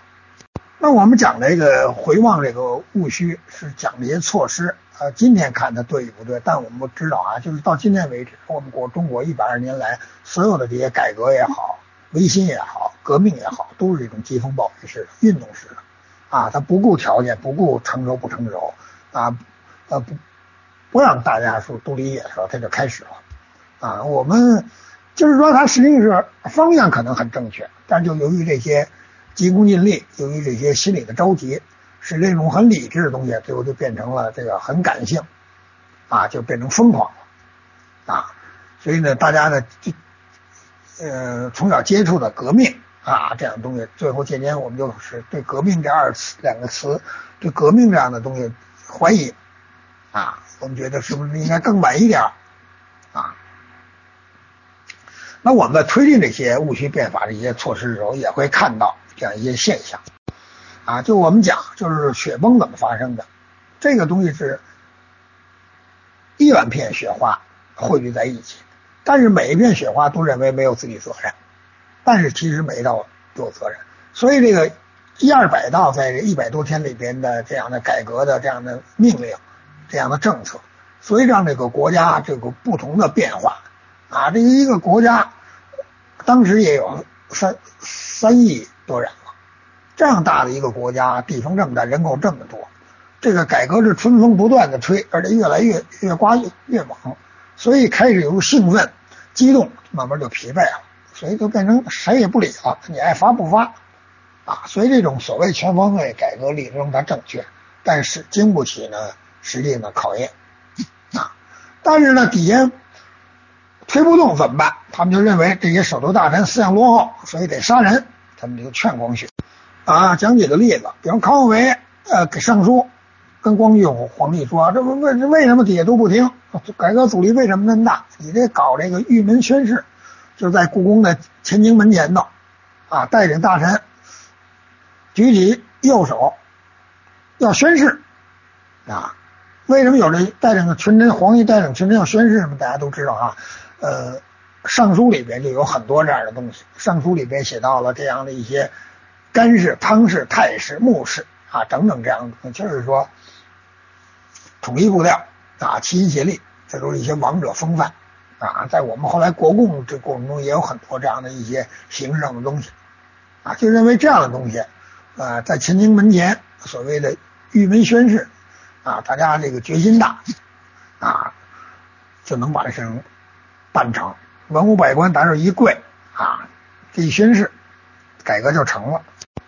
[SPEAKER 1] 那我们讲这个回望这个戊戌，是讲这些措施呃，今天看它对与不对，但我们知道啊，就是到今天为止，我们国中国一百二年来所有的这些改革也好，维新也好，革命也好，都是这种疾风暴雨式、运动式的，啊，他不顾条件，不顾成熟不成熟，啊，呃不不让大家说都理解的时候，他就开始了，啊，我们就是说他实际是方向可能很正确，但就由于这些急功近利，由于这些心理的着急。使这种很理智的东西，最后就变成了这个很感性，啊，就变成疯狂了，啊，所以呢，大家呢，就呃从小接触的革命啊这样的东西，最后渐渐我们就是对革命这二词两个词，对革命这样的东西怀疑，啊，我们觉得是不是应该更晚一点啊？那我们在推进这些戊戌变法的一些措施的时候，也会看到这样一些现象。啊，就我们讲，就是雪崩怎么发生的？这个东西是一万片雪花汇聚在一起，但是每一片雪花都认为没有自己责任，但是其实每一道都有责任。所以这个一二百道在这一百多天里边的这样的改革的这样的命令、这样的政策，所以让这个国家这个不同的变化啊，这一个国家当时也有三三亿多人了。这样大的一个国家，地方这么大，人口这么多，这个改革是春风不断的吹，而且越来越越刮越越猛，所以开始由兴奋、激动，慢慢就疲惫了，所以就变成谁也不理了，你爱发不发啊？所以这种所谓全方位改革理论它正确，但是经不起呢实际的考验啊。但是呢底下推不动怎么办？他们就认为这些首都大臣思想落后，所以得杀人，他们就劝光绪。啊，讲几个例子，比如康有为，呃，给上书跟光绪皇帝说，这为为什么底下都不听？改革阻力为什么那么大？你这搞这个玉门宣誓，就在故宫的乾清门前头，啊，带领大臣举起右手要宣誓，啊，为什么有这带领群臣，皇帝带领群臣要宣誓什么？大家都知道啊，呃，尚书里边就有很多这样的东西，尚书里边写到了这样的一些。干氏、汤氏、太氏、穆氏啊，等等这样的，就是说统一步调啊，齐心协力，这都是一些王者风范啊。在我们后来国共这过程中，也有很多这样的一些形式上的东西啊，就认为这样的东西啊，在乾清门前所谓的玉门宣誓啊，大家这个决心大啊，就能把这事办成。文武百官打这一跪啊，这一宣誓，改革就成了。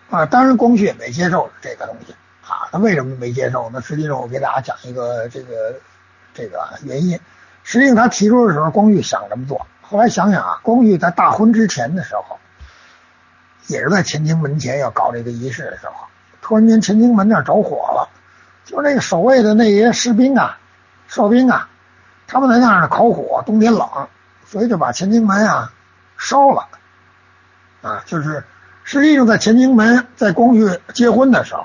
[SPEAKER 1] 啊，当然光绪也没接受这个东西啊。他为什么没接受呢？实际上我给大家讲一个这个这个原因。实际上他提出的时候，光绪想这么做。后来想想啊，光绪在大婚之前的时候，也是在乾清门前要搞这个仪式的时候，突然间乾清门那儿着火了，就那个守卫的那些士兵啊、哨兵啊，他们在那儿烤火，冬天冷，所以就把乾清门啊烧了啊，就是。实际上，在乾清门，在光绪结婚的时候，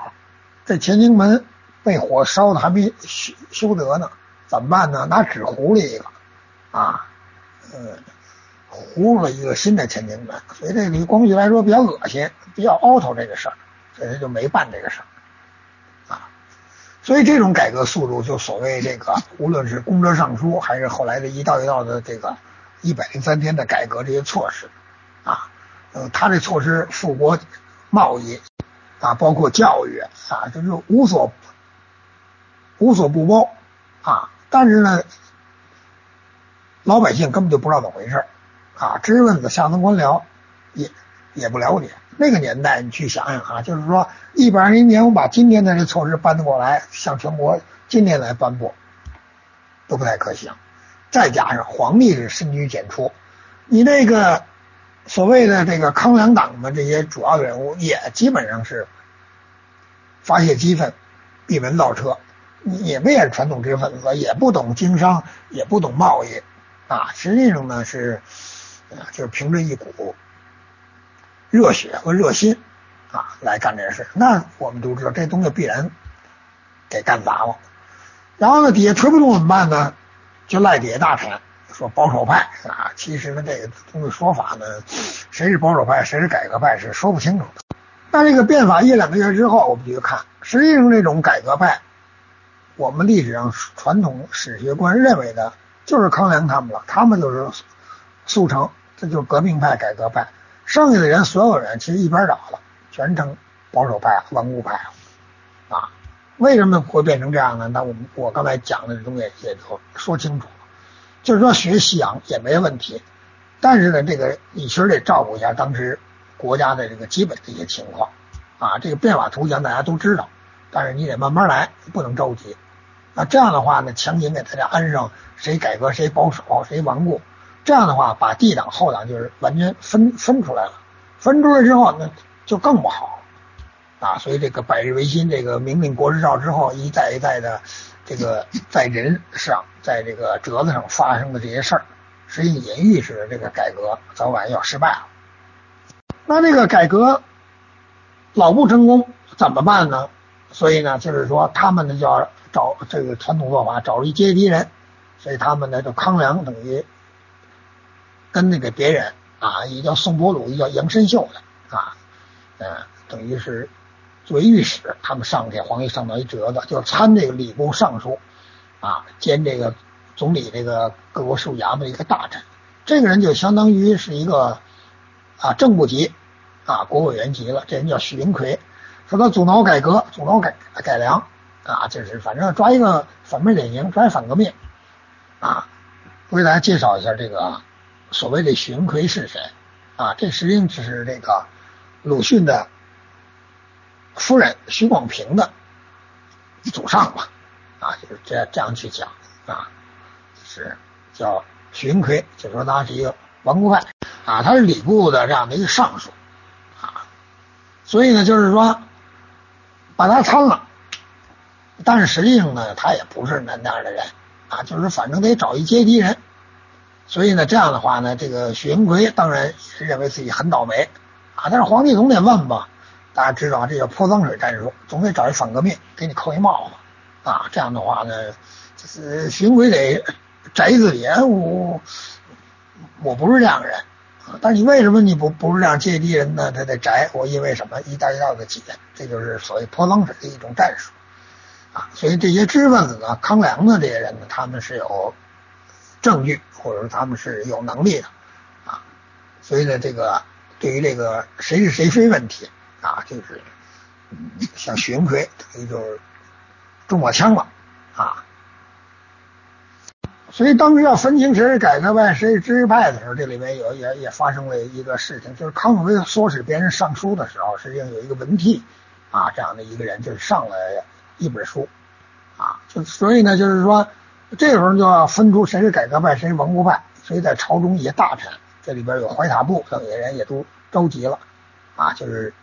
[SPEAKER 1] 这乾清门被火烧的还没修修得呢，怎么办呢？拿纸糊了一个，啊，呃，糊了一个新的乾清门，所以这对光绪来说比较恶心，比较凹头这个事儿，所以他就没办这个事儿，啊，所以这种改革速度，就所谓这个，无论是公车上书，还是后来的一道一道的这个一百零三天的改革这些措施，啊。呃，他这措施富国贸易啊，包括教育啊，就是无所无所不包啊。但是呢，老百姓根本就不知道怎么回事啊，知识分子下层官僚也也不了解。那个年代，你去想想啊，就是说一百二十一年，我把今天的这措施搬得过来，向全国今天来颁布，都不太可行。再加上皇帝是深居简出，你那个。所谓的这个康梁党的这些主要人物，也基本上是发泄激愤、闭门造车，也没是传统知识分子，也不懂经商，也不懂贸易啊。实际上呢，是就是凭着一股热血和热心啊来干这事。那我们都知道，这东西必然给干砸了。然后呢，底下推不动怎么办呢？就赖底下大臣。说保守派啊，其实呢，这个东西说法呢，谁是保守派，谁是改革派，是说不清楚的。那这个变法一两个月之后，我们就看，实际上这种改革派我们历史上传统史学观认为的，就是康梁他们了，他们就是速成，这就是革命派、改革派。剩下的人，所有人其实一边倒了，全成保守派、顽固派啊。为什么会变成这样呢？那我们我刚才讲的这东西也都说清楚了，就是说学西洋也没问题，但是呢，这个你其实得照顾一下当时国家的这个基本的一些情况啊。这个变法图强大家都知道，但是你得慢慢来，不能着急。那这样的话呢，强行给大家安上谁改革谁保守谁顽固，这样的话把帝党后党就是完全分分出来了，分出来之后那就更不好。啊，所以这个百日维新，这个明令国之诏之后，一代一代的这个在人上，在这个折子上发生的这些事儿，实际也预示这个改革早晚要失败了。那这个改革老不成功怎么办呢？所以呢，就是说他们呢就要找这个传统做法，找了一阶级人，所以他们呢就康梁等于跟那个别人啊，一叫宋伯鲁，一叫杨申秀的啊，嗯，等于是。作为御史，他们上给皇帝上到一折子，就参这个礼部尚书，啊，兼这个总理这个各国事务衙门的一个大臣。这个人就相当于是一个啊正部级啊国委员级了。这人叫许灵奎，说他阻挠改革，阻挠改改良啊，就是反正抓一个反面典型，抓反革命啊。我给大家介绍一下这个所谓的许云奎是谁啊？这实际上就是这个鲁迅的。夫人徐广平的祖上吧，啊，就是这样这样去讲啊，是叫徐云奎，就说他是一个顽固派啊，他是礼部的这样的一个尚书啊，所以呢，就是说把他参了，但是实际上呢，他也不是那那样的人啊，就是反正得找一阶级人，所以呢，这样的话呢，这个许云奎当然是认为自己很倒霉啊，但是皇帝总得问吧。大家知道这叫泼脏水战术，总得找一反革命给你扣一帽子啊！这样的话呢，就是巡回得宅自己，我我不是这样的人啊。但你为什么你不不是这样阶级人呢？他得宅，我因为什么？一道一道的解，这就是所谓泼脏水的一种战术啊。所以这些知识分子呢，康梁的这些人呢，他们是有证据，或者说他们是有能力的啊。所以呢，这个对于这个谁是谁非问题。啊，就是像许云奎等于就是中我枪了啊！所以当时要分清谁是改革派谁是知识派的时候，这里面有也也发生了一个事情，就是康有为唆使别人上书的时候，实际上有一个文替啊这样的一个人，就是上了一本书啊，就所以呢，就是说这时候就要分出谁是改革派谁是顽固派，所以在朝中一些大臣，这里边有怀塔部等些人也都着急了啊，就是。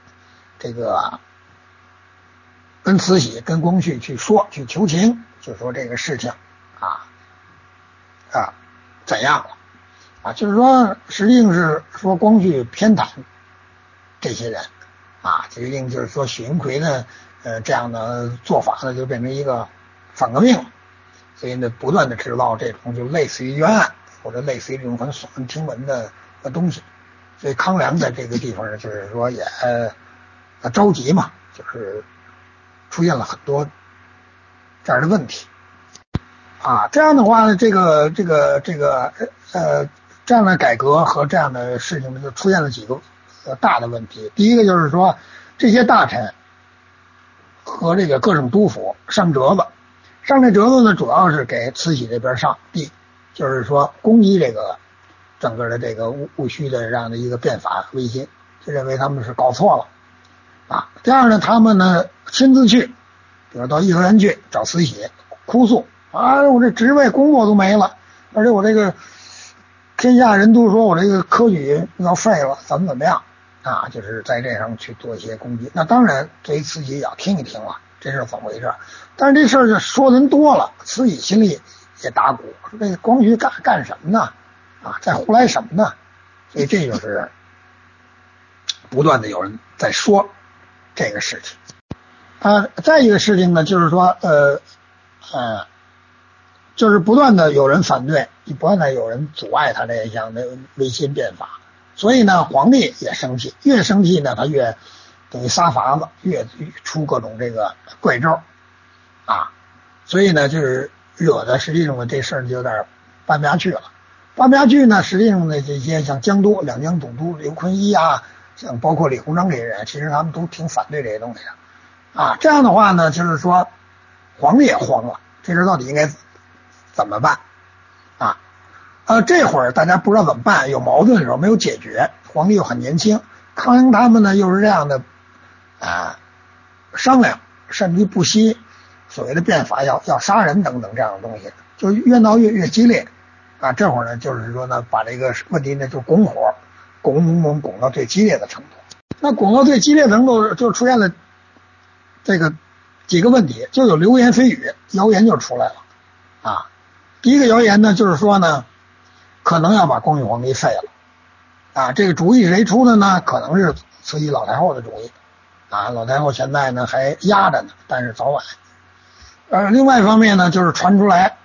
[SPEAKER 1] 这个跟慈禧、跟光绪去说、去求情，就说这个事情啊啊怎样了啊？就是说，实际上是说光绪偏袒这些人啊，决定就是说许云奎呢，呃，这样的做法呢，就变成一个反革命，所以呢，不断的制造这种就类似于冤案或者类似于这种很耸人听闻的的东西。所以康梁在这个地方呢，就是说也。他着急嘛，就是出现了很多这样的问题啊。这样的话呢，这个这个这个呃这样的改革和这样的事情呢，就出现了几个呃大的问题。第一个就是说，这些大臣和这个各省督府上折子，上这折子呢，主要是给慈禧这边上第，就是说攻击这个整个的这个戊戊戌的这样的一个变法维新，就认为他们是搞错了。啊，第二呢，他们呢亲自去，比如到颐和园去找慈禧哭诉啊，我这职位工作都没了，而且我这个天下人都说我这个科举要废了，怎么怎么样啊？就是在这上去做一些攻击。那当然，对于慈禧也要听一听了，这是怎么回事？但是这事儿就说人多了，慈禧心里也打鼓，说这光绪干干什么呢？啊，在胡来什么呢？所以这就是不断的有人在说。这个事情，啊，再一个事情呢，就是说，呃，呃，就是不断的有人反对，不断的有人阻碍他这项的维新变法，所以呢，皇帝也生气，越生气呢，他越等于撒法子，越出各种这个怪招，啊，所以呢，就是惹的实际上呢这事儿就有点办不下去了。办不下去呢，实际上呢这些像江都两江总督刘坤一啊，像包括李鸿章这些人，其实他们都挺反对这些东西的啊。这样的话呢，就是说皇帝也慌了，这事到底应该怎么办？呃，这会儿大家不知道怎么办，有矛盾的时候没有解决，皇帝又很年轻，康熙他们呢又是这样的啊商量，甚至于不惜所谓的变法，要要杀人等等这样的东西，就越闹越越激烈啊。这会儿呢，就是说呢，把这个问题呢就拱火，拱拱拱拱到最激烈的程度。那拱到最激烈程度，就出现了这个几个问题，就有流言蜚语，谣言就出来了啊。第一个谣言呢，就是说呢。可能要把光绪皇帝废了，啊，这个主意谁出的呢？可能是慈禧老太后的主意，啊，老太后现在呢还压着呢，但是早晚。呃，另外一方面呢，就是传出来，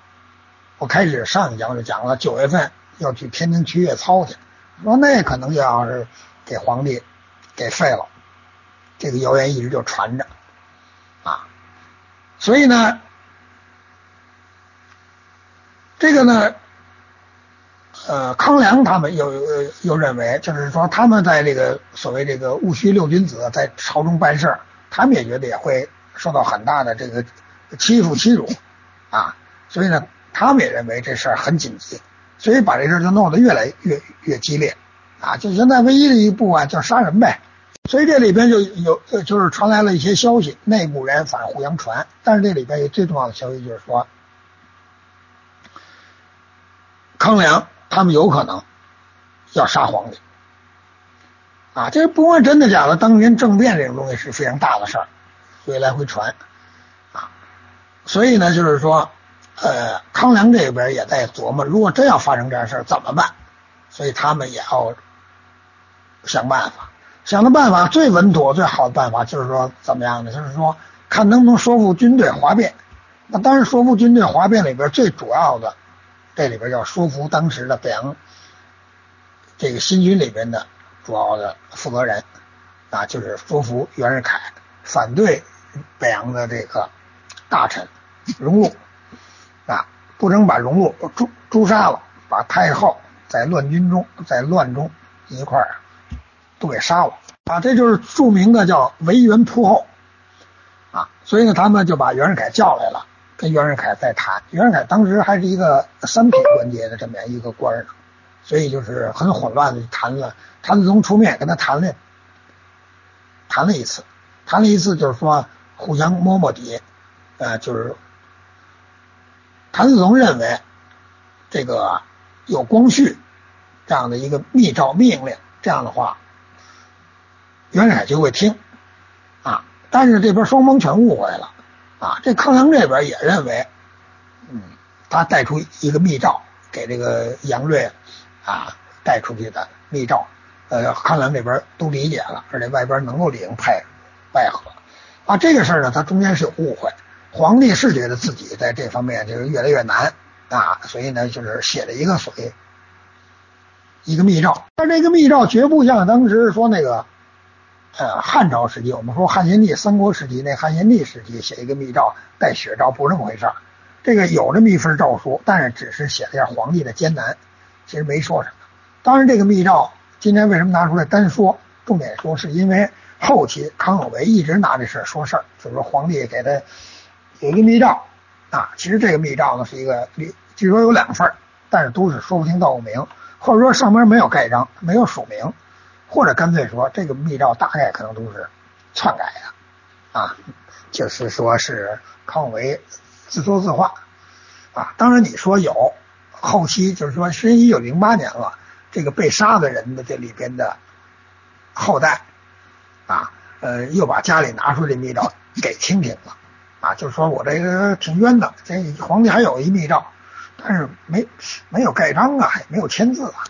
[SPEAKER 1] 我开始上一讲就讲了，九月份要去天津去阅操去，说那可能就要是给皇帝给废了，这个谣言一直就传着，啊，所以呢，这个呢。呃，康梁他们又又认为，就是说他们在这个所谓这个戊戌六君子在朝中办事，他们也觉得也会受到很大的这个欺负欺辱啊，所以呢，他们也认为这事儿很紧急，所以把这事儿就弄得越来越越激烈啊，就现在唯一的一步啊，叫杀人呗。所以这里边就有就是传来了一些消息，内部人反互相传，但是这里边有最重要的消息就是说，康梁。他们有可能要杀皇帝啊！这不管真的假的，当年政变这种东西是非常大的事儿，所以来回传啊。所以呢，就是说，呃，康梁这边也在琢磨，如果真要发生这样事儿怎么办？所以他们也要想办法。想的办法最稳妥、最好的办法就是说，怎么样呢？就是说，看能不能说服军队哗变。那当然，说服军队哗变里边最主要的。这里边要说服当时的北洋这个新军里边的主要的负责人啊，就是说服袁世凯反对北洋的这个大臣荣禄啊，不能把荣禄诛诛杀了，把太后在乱军中在乱中一块儿都给杀了啊，这就是著名的叫围袁铺后啊，所以呢，他们就把袁世凯叫来了。跟袁世凯在谈，袁世凯当时还是一个三品官阶的这么样一个官呢，所以就是很混乱的谈了。谭嗣同出面跟他谈了，谈了一次，谈了一次就是说互相摸摸底，呃，就是谭嗣同认为这个有光绪这样的一个密诏命令，这样的话袁世凯就会听啊，但是这边双方全误会了。啊，这康梁这边也认为，嗯，他带出一个密诏给这个杨锐啊带出去的密诏，呃，康梁这边都理解了，而且外边能够领派外合啊，这个事儿呢，他中间是有误会，皇帝是觉得自己在这方面就是越来越难啊，所以呢，就是写了一个所谓一个密诏，但这个密诏绝不像当时说那个。呃，汉朝时期，我们说汉献帝，三国时期那汉献帝时期写一个密诏带血诏，不是那么回事儿。这个有这么一份诏书，但是只是写了一下皇帝的艰难，其实没说什么。当然，这个密诏今天为什么拿出来单说？重点说是因为后期康有为一直拿这事儿说事儿，就是说皇帝给他有一个密诏啊。其实这个密诏呢是一个，据说有两份，但是都是说不清道不明，或者说上面没有盖章，没有署名。或者干脆说，这个密诏大概可能都是篡改的啊，就是说是康有为自说自话啊。当然你说有，后期就是说，实际一九零八年了，这个被杀的人的这里边的后代啊，呃，又把家里拿出这密诏给清廷了啊，就是说我这个挺冤的，这皇帝还有一密诏，但是没没有盖章啊，也没有签字啊。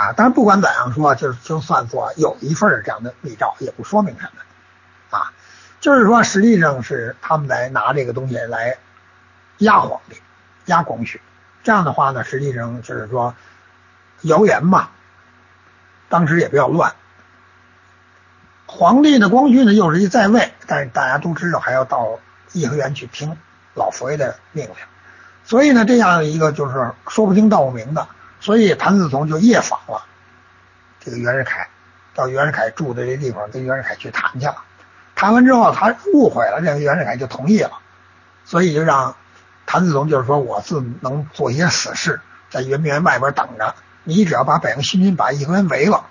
[SPEAKER 1] 啊，但是不管怎样说，就是就算说有一份这样的密诏，也不说明什么啊。就是说，实际上是他们来拿这个东西来压皇帝、压光绪。这样的话呢，实际上就是说谣言嘛。当时也比较乱。皇帝的光绪呢，又是一在位，但是大家都知道还要到颐和园去听老佛爷的命令。所以呢，这样一个就是说不清道不明的，所以谭嗣同就夜访了这个袁世凯，到袁世凯住的这地方跟袁世凯去谈去了。谈完之后，他误会了，这个袁世凯就同意了，所以就让谭嗣同就是说，我自能做一些死事，在圆明园外边等着，你只要把北洋新军把颐和园围了，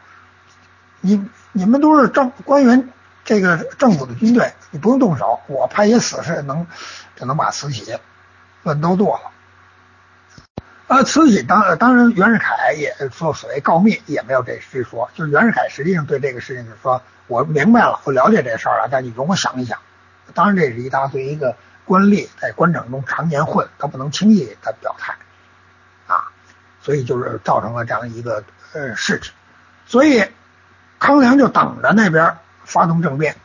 [SPEAKER 1] 你你们都是政官员，这个政府的军队，你不用动手，我派些死士能就能把慈禧乱都剁了。呃，慈禧当当然袁世凯也说所谓告密也没有这之说，就是袁世凯实际上对这个事情就是说。我明白了，我了解这事儿了，但你容我想一想。当然，这是一大对一个官吏在官场中常年混，他不能轻易的表态啊，所以就是造成了这样一个呃事情。所以康梁就等着那边发动政变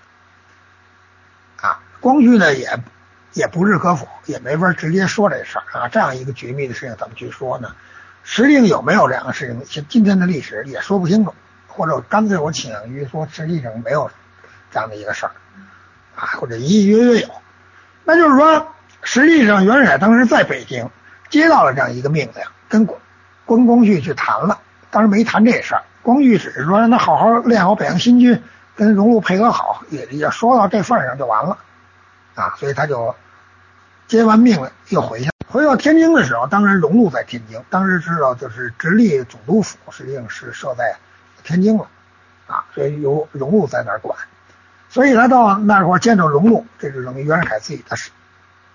[SPEAKER 1] 啊。光绪呢也也不置可否，也没法直接说这事儿啊。这样一个绝密的事情怎么去说呢？实际上有没有这样的事情？今今天的历史也说不清楚。或者干脆我倾向于说，实际上没有这样的一个事儿啊，或者隐隐约约有。那就是说，实际上袁世凯当时在北京接到了这样一个命令，跟关关光绪去谈了，当时没谈这事儿。光绪只是说让他好好练好北洋新军，跟荣禄配合好，也也说到这份上就完了啊。所以他就接完命令又回去了。回到天津的时候，当然荣禄在天津，当时知道就是直隶总督府实际上是设在。天津了，啊，所以由荣禄在那儿管，所以他到那块儿见着荣禄，这是等于袁世凯自己的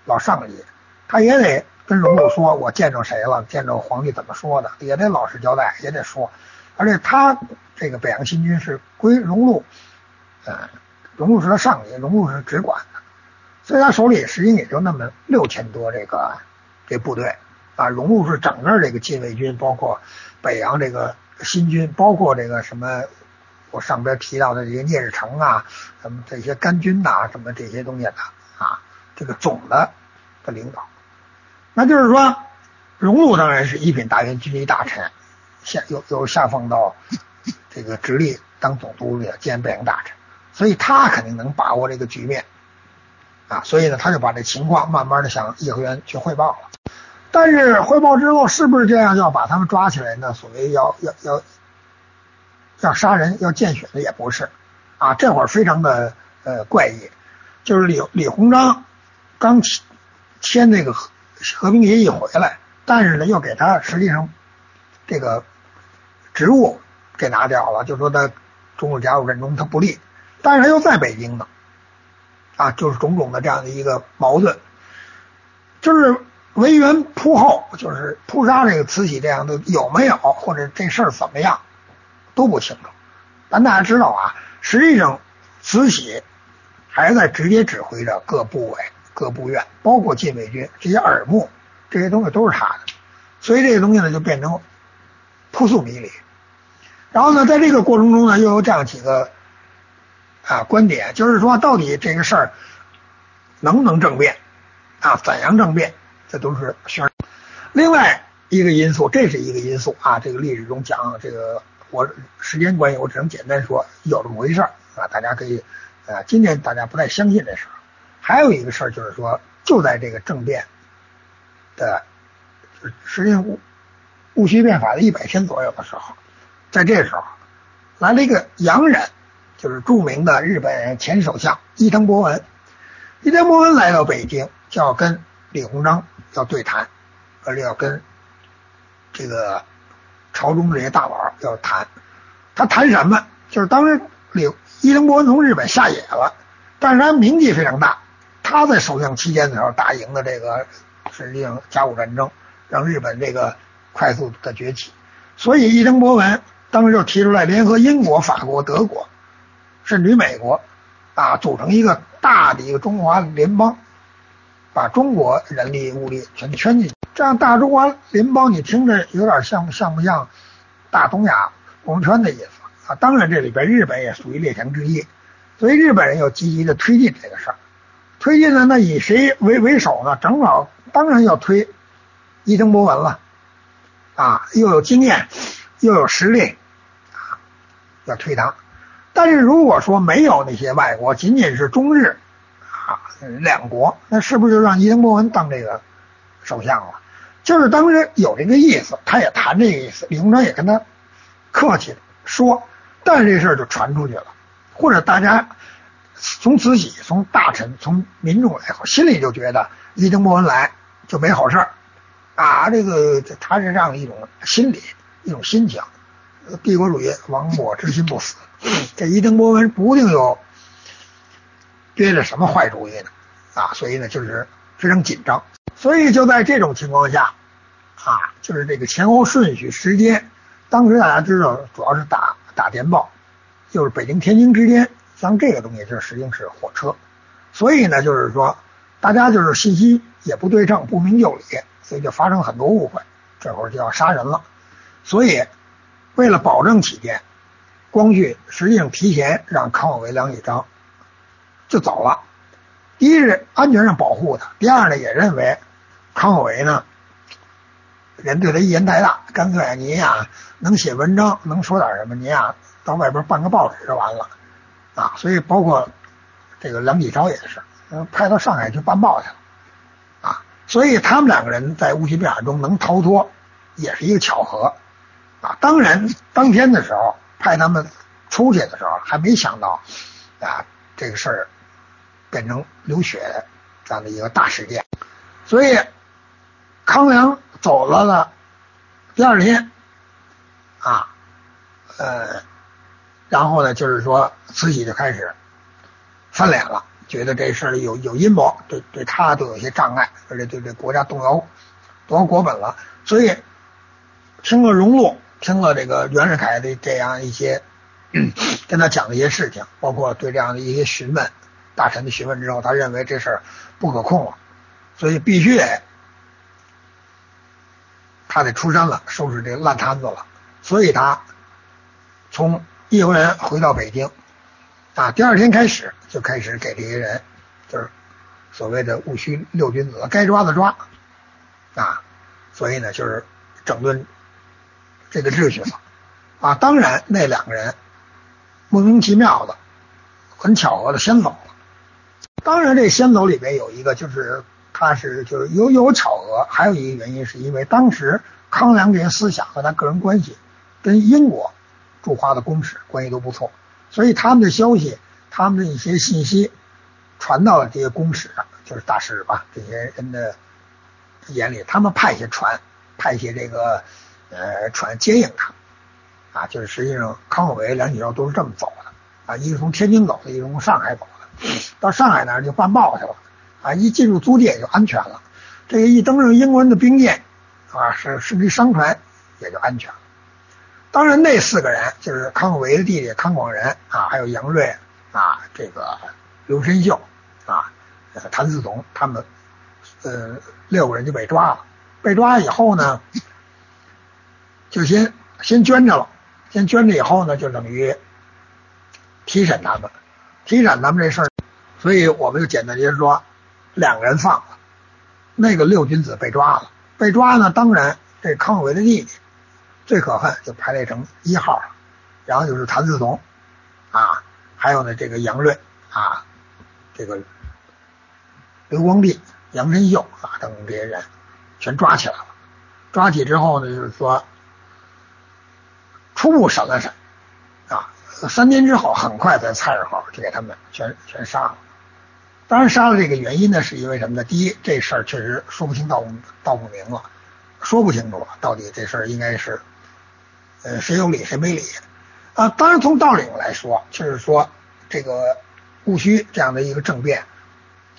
[SPEAKER 1] 老上级，他也得跟荣禄说，我见着谁了，见着皇帝怎么说的，也得老实交代，也得说，而且他这个北洋新军是归荣禄，呃，荣禄是他上级，荣禄是直管的，在他手里实际也就那么六千多这个这部队，啊，荣禄是整个这个禁卫军，包括北洋这个。新军包括这个什么，我上边提到的这些聂士成啊，什么这些甘军呐，什么这些东西的啊，这个总的的领导，那就是说，荣禄当然是一品大员、军机大臣，下又又下放到这个直隶当总督的兼北洋大臣，所以他肯定能把握这个局面啊，所以呢，他就把这情况慢慢的向颐和园去汇报了。但是汇报之后是不是这样要把他们抓起来呢？所谓要要要要杀人要见血的也不是啊，这会儿非常的呃怪异，就是李李鸿章刚签签那个和和平协议回来，但是呢又给他实际上这个职务给拿掉了，就说他中日甲午战争他不利，但是他又在北京呢啊，就是种种的这样的一个矛盾，就是。为援扑后，就是扑杀这个慈禧这样的有没有，或者这事儿怎么样都不清楚。但大家知道啊，实际上慈禧还在直接指挥着各部委、各部院，包括禁卫军这些耳目，这些东西都是他的。所以这个东西呢，就变成扑朔迷离。然后呢，在这个过程中呢，又有这样几个啊观点，就是说到底这个事儿能不能政变啊？怎样政变？这都是悬。另外一个因素，这是一个因素啊。这个历史中讲这个，我时间关系，我只能简单说有这么回事儿啊。大家可以，呃，今天大家不太相信这事儿。还有一个事儿就是说，就在这个政变的，实际上戊戊戌变法的一百天左右的时候，在这时候来了一个洋人，就是著名的日本前首相伊藤博文。伊藤博文来到北京，就要跟李鸿章要对谈，而且要跟这个朝中这些大佬要谈。他谈什么？就是当时李伊藤博文从日本下野了，但是他名气非常大。他在首相期间的时候打赢了这个实际上甲午战争，让日本这个快速的崛起。所以伊藤博文当时就提出来联合英国、法国、德国，甚至美国啊，组成一个大的一个中华联邦。把中国人力物力全圈进去，这样大中华联邦你听着有点像像不像大东亚共圈的意思啊？当然这里边日本也属于列强之一，所以日本人要积极的推进这个事儿。推进呢，那以谁为为首呢？正好当然要推伊藤博文了啊，又有经验又有实力啊，要推他。但是如果说没有那些外国，仅仅是中日。啊，两国，那是不是就让伊藤博文当这个首相了？就是当时有这个意思，他也谈这个意思，李鸿章也跟他客气说，但是这事儿就传出去了，或者大家从慈禧、从大臣、从民众来说，心里就觉得伊藤博文来就没好事儿啊，这个他是这样一种心理、一种心情。帝国主义亡我之心不死，[CLEARS THROAT] 这伊登博文不定有憋着什么坏主意呢啊，所以呢就是非常紧张。所以就在这种情况下，啊，就是这个前后顺序时间，当时大家知道主要是打打电报，就是北京天津之间，像这个东西就实际上是火车，所以呢就是说大家就是信息也不对称，不明就里，所以就发生很多误会，这会儿就要杀人了。所以为了保证起见，光绪实际上提前让康有为、梁启超就走了，第一是安全上保护他，第二呢也认为。康有为呢，人对他意见太大，干脆你呀能写文章，能说点什么，你呀到外边办个报纸就完了啊。所以包括这个梁启超也是，派到上海去办报去了啊。所以他们两个人在戊戌变法中能逃脱，也是一个巧合啊。当然，当天的时候派他们出去的时候，还没想到啊这个事儿变成流血这样的一个大事件，所以。康梁走了的第二天，啊，呃，然后呢，就是说慈禧就开始翻脸了，觉得这事儿有有阴谋，对对他都有些障碍，而且对这国家动摇动摇国本了。所以听了荣禄，听了这个袁世凯的这样一些 [CLEARS THROAT] 跟他讲的一些事情，包括对这样的一些询问大臣的询问之后，他认为这事儿不可控了，所以必须得。他得出山了，收拾这个烂摊子了，所以他从义和园回到北京，啊，第二天开始就开始给这些人，就是所谓的戊戌六君子，该抓的抓，啊，所以呢，就是整顿这个秩序了，啊，当然那两个人莫名其妙的，很巧合的先走了，当然这先走里边有一个就是。他是就是有有巧合，还有一个原因是因为当时康梁这些思想和他个人关系跟英国驻华的公使关系都不错，所以他们的消息、他们的一些信息传到了这些公使上，就是大使吧这些人的眼里，他们派些船，派些这个呃船接应他，啊，就是实际上康有为、梁启超都是这么走的啊，一个从天津走的，一个从上海走的，到上海那儿就办报去了。啊，一进入租界就安全了。这个一登上英国人的兵舰，啊，是甚至商船也就安全了。当然，那四个人就是康有为的弟弟康广仁啊，还有杨锐啊，这个刘申秀啊，谭嗣同他们，呃，六个人就被抓了。被抓以后呢，就先先捐着了，先捐着以后呢，就等于提审他们，提审他们这事儿。所以我们就简单接着说。两个人放了，那个六君子被抓了。被抓呢，当然这康有为的弟弟最可恨，就排列成一号。然后就是谭嗣同啊，还有呢这个杨锐啊，这个刘光第、杨申秀啊等这些人全抓起来了。抓起之后呢，就是说初步审了审啊，三天之后，很快在菜市口就给他们全全杀了。当然杀了这个原因呢，是因为什么呢？第一，这事儿确实说不清道不道不明了，说不清楚了，到底这事儿应该是，呃，谁有理谁没理啊？当然从道理来说，就是说这个戊戌这样的一个政变，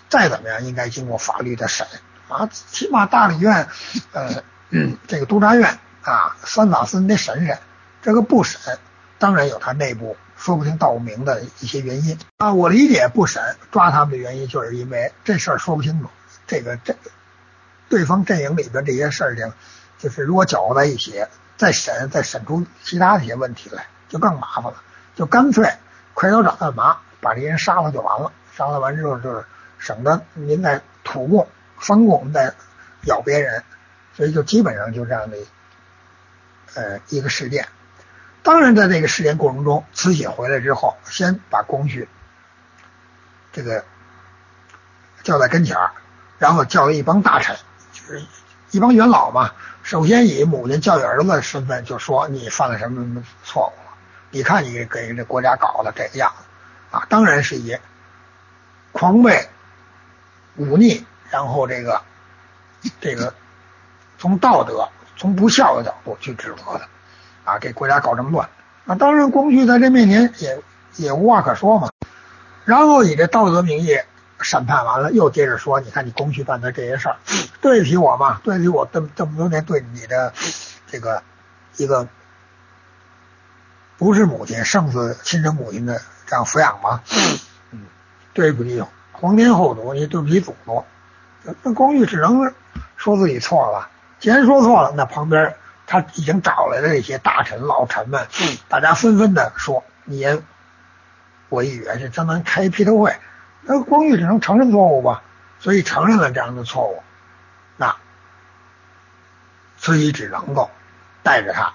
[SPEAKER 1] 再怎么样应该经过法律的审啊，起码大理院，呃，这个督察院啊，三法司你得审审，这个不审，当然有他内部。说不清道不明的一些原因啊，我理解不审抓他们的原因，就是因为这事儿说不清楚。这个这对方阵营里边这些事情，就是如果搅和在一起，再审再审出其他的一些问题来，就更麻烦了。就干脆快刀斩乱麻，把这些人杀了就完了。杀了完之后，就是省得您在土共、分共再咬别人，所以就基本上就这样的呃一个事件。当然，在这个事件过程中，慈禧回来之后，先把光绪这个叫在跟前儿，然后叫了一帮大臣，就是一帮元老嘛。首先以母亲教育儿子的身份就说你犯了什么什么错误了？你看你给这国家搞的这个样子啊！当然是以狂悖、忤逆，然后这个这个从道德、从不孝的角度去指责的啊，给国家搞这么乱。啊当然，光绪在这面前也也无话可说嘛。然后以这道德名义审判完了，又接着说：“你看你光绪办的这些事儿，对得起我吗？对得起我这么这么多年对你的这个一个不是母亲胜似亲生母亲的这样抚养吗？嗯，对不起皇天后土，你对不起祖宗。那光绪只能说自己错了。既然说错了，那旁边他已经找来的这些大臣老臣们，大家纷纷的说：你我一语，就相当于开批斗会。那光绪只能承认错误吧，所以承认了这样的错误。那慈禧只能够带着他，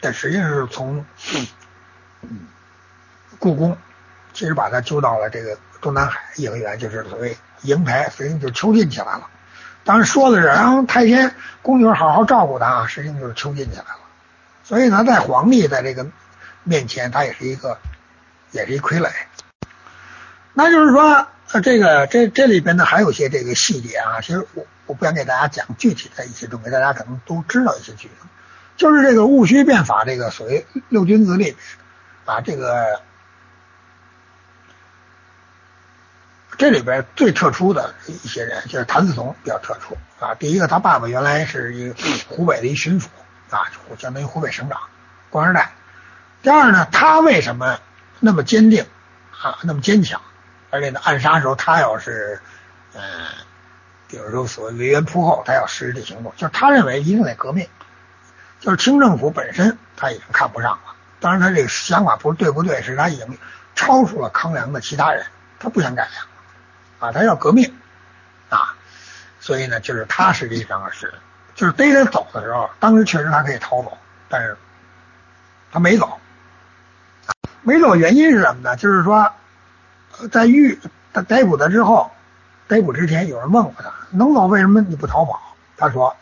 [SPEAKER 1] 但实际上是从故宫，其实把他揪到了这个中南海颐和园，就是所谓瀛台，实际上就囚禁起来了。当然说的是让太监宫女好好照顾他，实际上就是囚禁起来了。所以呢，在皇帝在这个面前，他也是一个，也是一傀儡。那就是说，呃，这个这这里边呢还有一些这个细节啊，其实我我不想给大家讲具体的一些东西，大家可能都知道一些剧情。就是这个戊戌变法，这个所谓六君子里面啊，这个这里边最特殊的一些人，就是谭嗣同比较特殊啊。第一个，他爸爸原来是一个湖北的一巡抚啊，相当于湖北省长，官二代。第二呢，他为什么那么坚定啊，那么坚强？而且呢，暗杀的时候他要是，嗯，比如说所谓为人铺后，他要实施的行动，就是他认为一定得革命，就是清政府本身他已经看不上了。当然，他这个想法不是对不对，是他已经超出了康梁的其他人，他不想改良，啊，他要革命，啊，所以呢，就是他实际上是，就是逮他走的时候，当时确实他可以逃走，但是他没走，没走原因是什么呢？就是说。在狱他逮捕他之后，逮捕之前有人问过他，能走为什么你不逃跑？他说，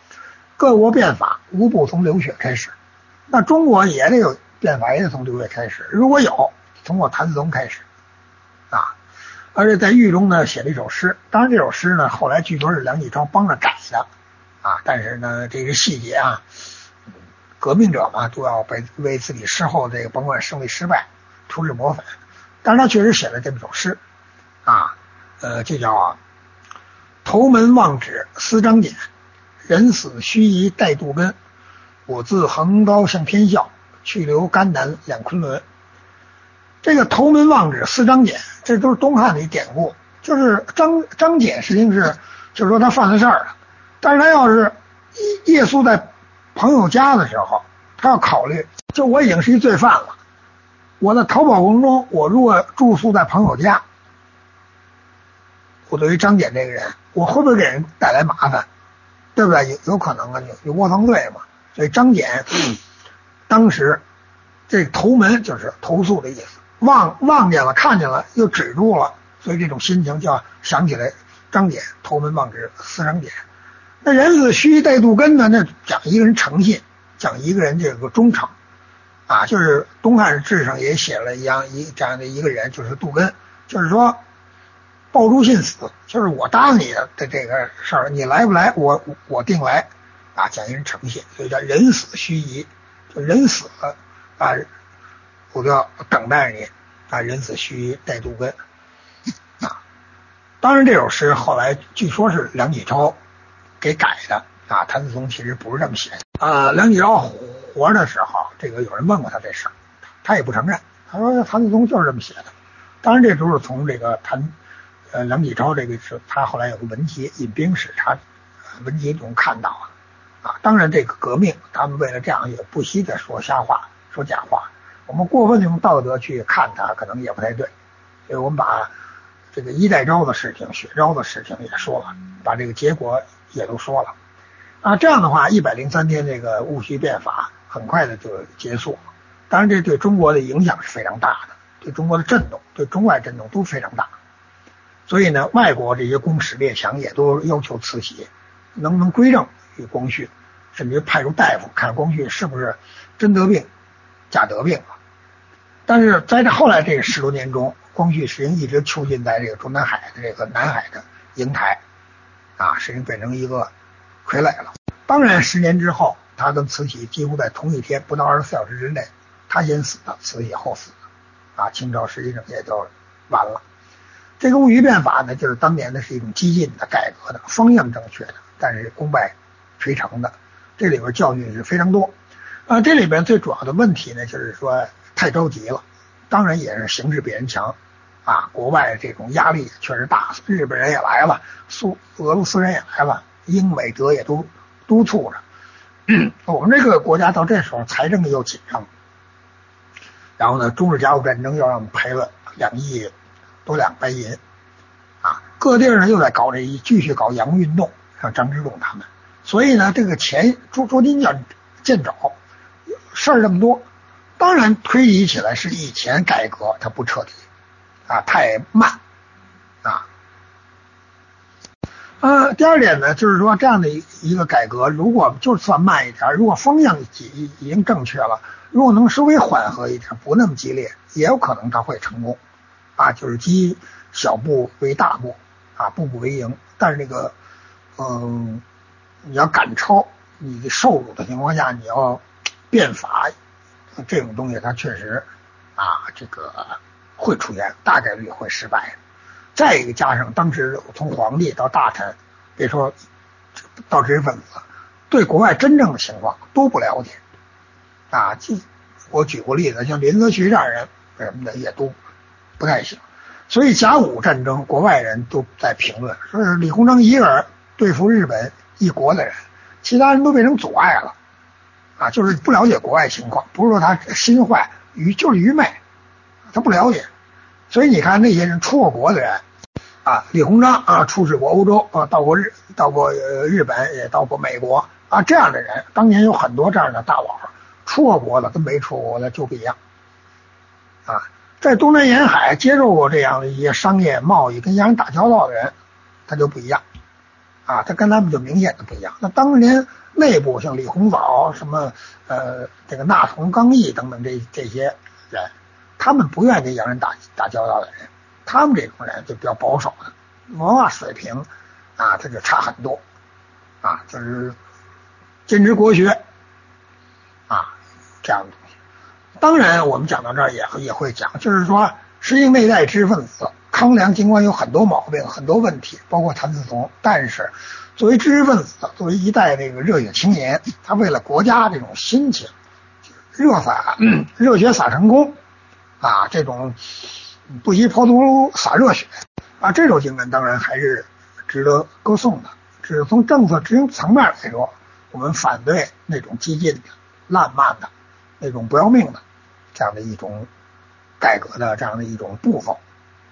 [SPEAKER 1] 各国变法无不从流血开始，那中国也得有变法，也得从流血开始。如果有，从我谭嗣同开始。而且在狱中呢，写了一首诗，当然这首诗呢，后来据说是梁启超帮着改的啊。但是呢，这个细节啊，革命者嘛，都要被为自己事后这个甭管胜利失败涂脂抹粉。但是他确实写了这么首诗，啊，呃，就叫啊“头门望纸思张俭，人死须臾待杜根。我自横刀向天笑，去留肝胆两昆仑。”这个“头门望止思张俭”，这都是东汉的一典故，就是张张俭实际上是，就是说他犯了事儿了，但是他要是夜夜宿在朋友家的时候，他要考虑，就我已经是一罪犯了。我在逃跑过程中，我如果住宿在朋友家，我对于张俭这个人，我会不会给人带来麻烦？对不对？有有可能啊，有有窝藏罪嘛。所以张俭当时这头门就是投诉的意思，望望见了，看见了，又止住了，所以这种心情叫想起来张俭头门望止思张俭。那人死须带杜根呢？那讲一个人诚信，讲一个人这个忠诚。啊，就是东汉志上也写了一样一这样的一个人，就是杜根，就是说抱诛信死，就是我答应你的这个事儿，你来不来，我我定来啊，讲一人诚信，所以叫人死须疑，就人死了啊，我就要等待你啊，人死须臾待杜根啊。当然，这首诗后来据说是梁启超给改的啊，谭嗣同其实不是这么写的啊，梁启超。活的时候，这个有人问过他这事儿，他也不承认。他说谭嗣同就是这么写的。当然，这都是从这个谭呃梁启超这个是，他后来有个文集引兵史查文集中看到啊啊。当然，这个革命他们为了这样也不惜的说瞎话说假话。我们过分的用道德去看他，可能也不太对。所以我们把这个衣带诏的事情、血诏的事情也说了，把这个结果也都说了啊。这样的话，一百零三天这个戊戌变法。很快的就结束了，当然这对中国的影响是非常大的，对中国的震动，对中外震动都非常大。所以呢，外国这些公使列强也都要求慈禧能不能归正于光绪，甚至派出大夫看光绪是不是真得病假得病了。但是在这后来这十多年中，光绪实际上一直囚禁在这个中南海的这个南海的瀛台，啊，实际上变成一个傀儡了。当然，十年之后，他跟慈禧几乎在同一天，不到二十四小时之内，他先死的，慈禧后死的，啊，清朝实际上也就完了。这个戊戌变法呢，就是当年的是一种激进的改革的方向正确的，但是功败垂成的，这里边教训是非常多。啊，这里边最主要的问题呢，就是说太着急了，当然也是形势比人强啊，国外这种压力确实大，日本人也来了，苏俄罗斯人也来了，英美德也都督促着。[CLEARS THROAT] 我们这个国家到这时候财政又紧张，然后呢，中日甲午战争又让我们赔了两亿。多两白银啊！各地呢又在搞这一继续搞洋务运动，像张之洞他们，所以呢这个钱捉捉襟见见肘，事儿这么多，当然推理起来是以前改革它不彻底啊，太慢啊。呃，第二点呢，就是说这样的一个改革，如果就算慢一点，如果方向已已经正确了，如果能稍微缓和一点，不那么激烈，也有可能它会成功。啊，就是积小步为大步，啊，步步为营。但是这个，嗯，你要赶超你受辱的情况下，你要变法，这种东西它确实啊，这个会出现，大概率会失败。再一个，加上当时从皇帝到大臣，别说到知识分子，对国外真正的情况都不了解。啊，就我举过例子，像林则徐这样人什么的也都。不太行，所以甲午战争，国外人都在评论，说是李鸿章一个人对付日本一国的人，其他人都变成阻碍了，啊，就是不了解国外情况，不是说他心坏，愚就是愚昧，他不了解，所以你看那些人出过国的人，啊，李鸿章啊，出使过欧洲啊，到过日，到过日本，也到过美国啊，这样的人，当年有很多这样的大佬，出过国的跟没出国的就不一样，啊。在东南沿海接受过这样的一些商业贸易跟洋人打交道的人，他就不一样啊，他跟他们就明显的不一样。那当年内部像李鸿藻什么呃这个纳崇刚毅等等这这些人，他们不愿意跟洋人打打交道的人，他们这种人就比较保守的，文化水平啊他就差很多啊，就是坚持国学啊这样的东西。当然，我们讲到这儿也也会讲，就是说，实际内在知识分子康梁尽管有很多毛病、很多问题，包括谭嗣同，但是作为知识分子，作为一代那个热血青年，他为了国家这种心情，热洒 [CLEARS THROAT] 热血洒成功啊，这种不惜抛头洒热血啊，这种精神当然还是值得歌颂的。只是从政策执行层面来说，我们反对那种激进的、烂漫的、那种不要命的。这样的一种改革的这样的一种步骤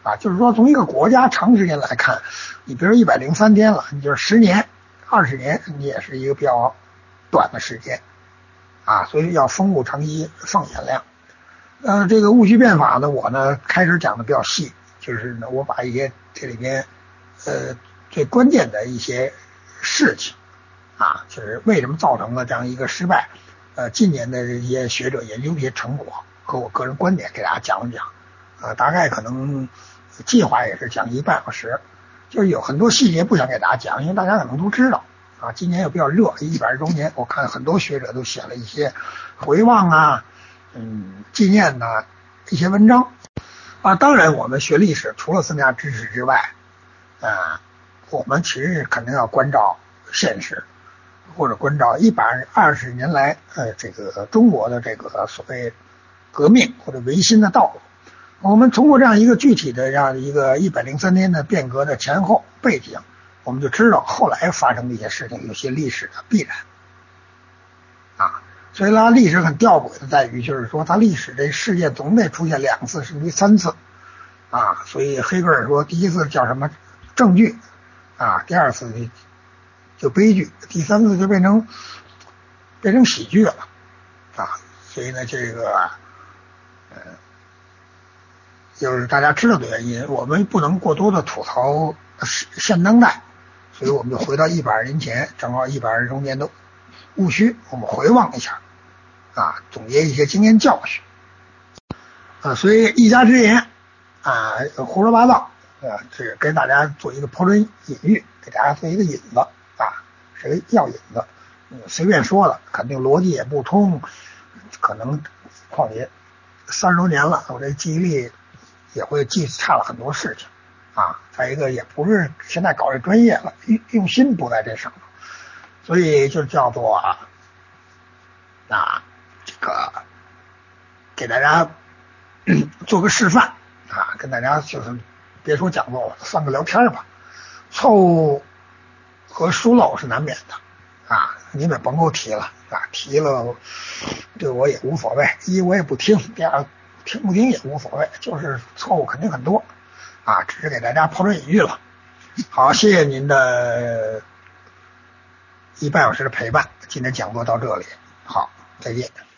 [SPEAKER 1] 啊，就是说从一个国家长时间来看，你比如一百零三天了，你就是十年、二十年，你也是一个比较短的时间啊，所以要风物长宜放眼量。呃，这个戊戌变法呢，我呢开始讲的比较细，就是呢我把一些这里边呃最关键的一些事情啊，就是为什么造成了这样一个失败，呃，近年的这些学者研究一些成果。和我个人观点给大家讲讲，啊，大概可能计划也是讲一半小时，就是有很多细节不想给大家讲，因为大家可能都知道，啊，今年又比较热，一百周年，我看很多学者都写了一些回望啊，嗯，纪念呐一些文章，啊，当然我们学历史除了增加知识之外，啊，我们其实肯定要关照现实，或者关照一百二十年来呃这个中国的这个所谓。革命或者维新的道路，我们通过这样一个具体的这样一个一百零三天的变革的前后背景，我们就知道后来发生的一些事情有些历史的必然啊。所以它历史很吊诡的在于，就是说它历史这事件总得出现两次甚至三次啊。所以黑格尔说，第一次叫什么证据啊，第二次就悲剧，第三次就变成变成喜剧了啊。所以呢，这个。呃，就是大家知道的原因，我们不能过多的吐槽现当代，所以我们就回到一百年前，正好一百二十周年的戊戌，我们回望一下，啊，总结一些经验教训，啊，所以一家之言，啊，胡说八道，啊，这跟大家做一个抛砖引玉，给大家做一个引子，啊，是个药引子，随便说了，肯定逻辑也不通，可能，况且三十多年了，我这记忆力。也会记差了很多事情啊，再一个也不是现在搞这专业了，用用心不在这上头，所以就叫做啊，这个给大家 [CLEARS THROAT] 做个示范啊，跟大家就是别说讲座了，算个聊天吧，错误和疏漏是难免的啊，你们甭给我提了啊，提了对我也无所谓，一我也不听，第二。听不听也无所谓，就是错误肯定很多啊，只是给大家抛砖引玉了。好，谢谢您的一半小时的陪伴，今天讲座到这里，好，再见。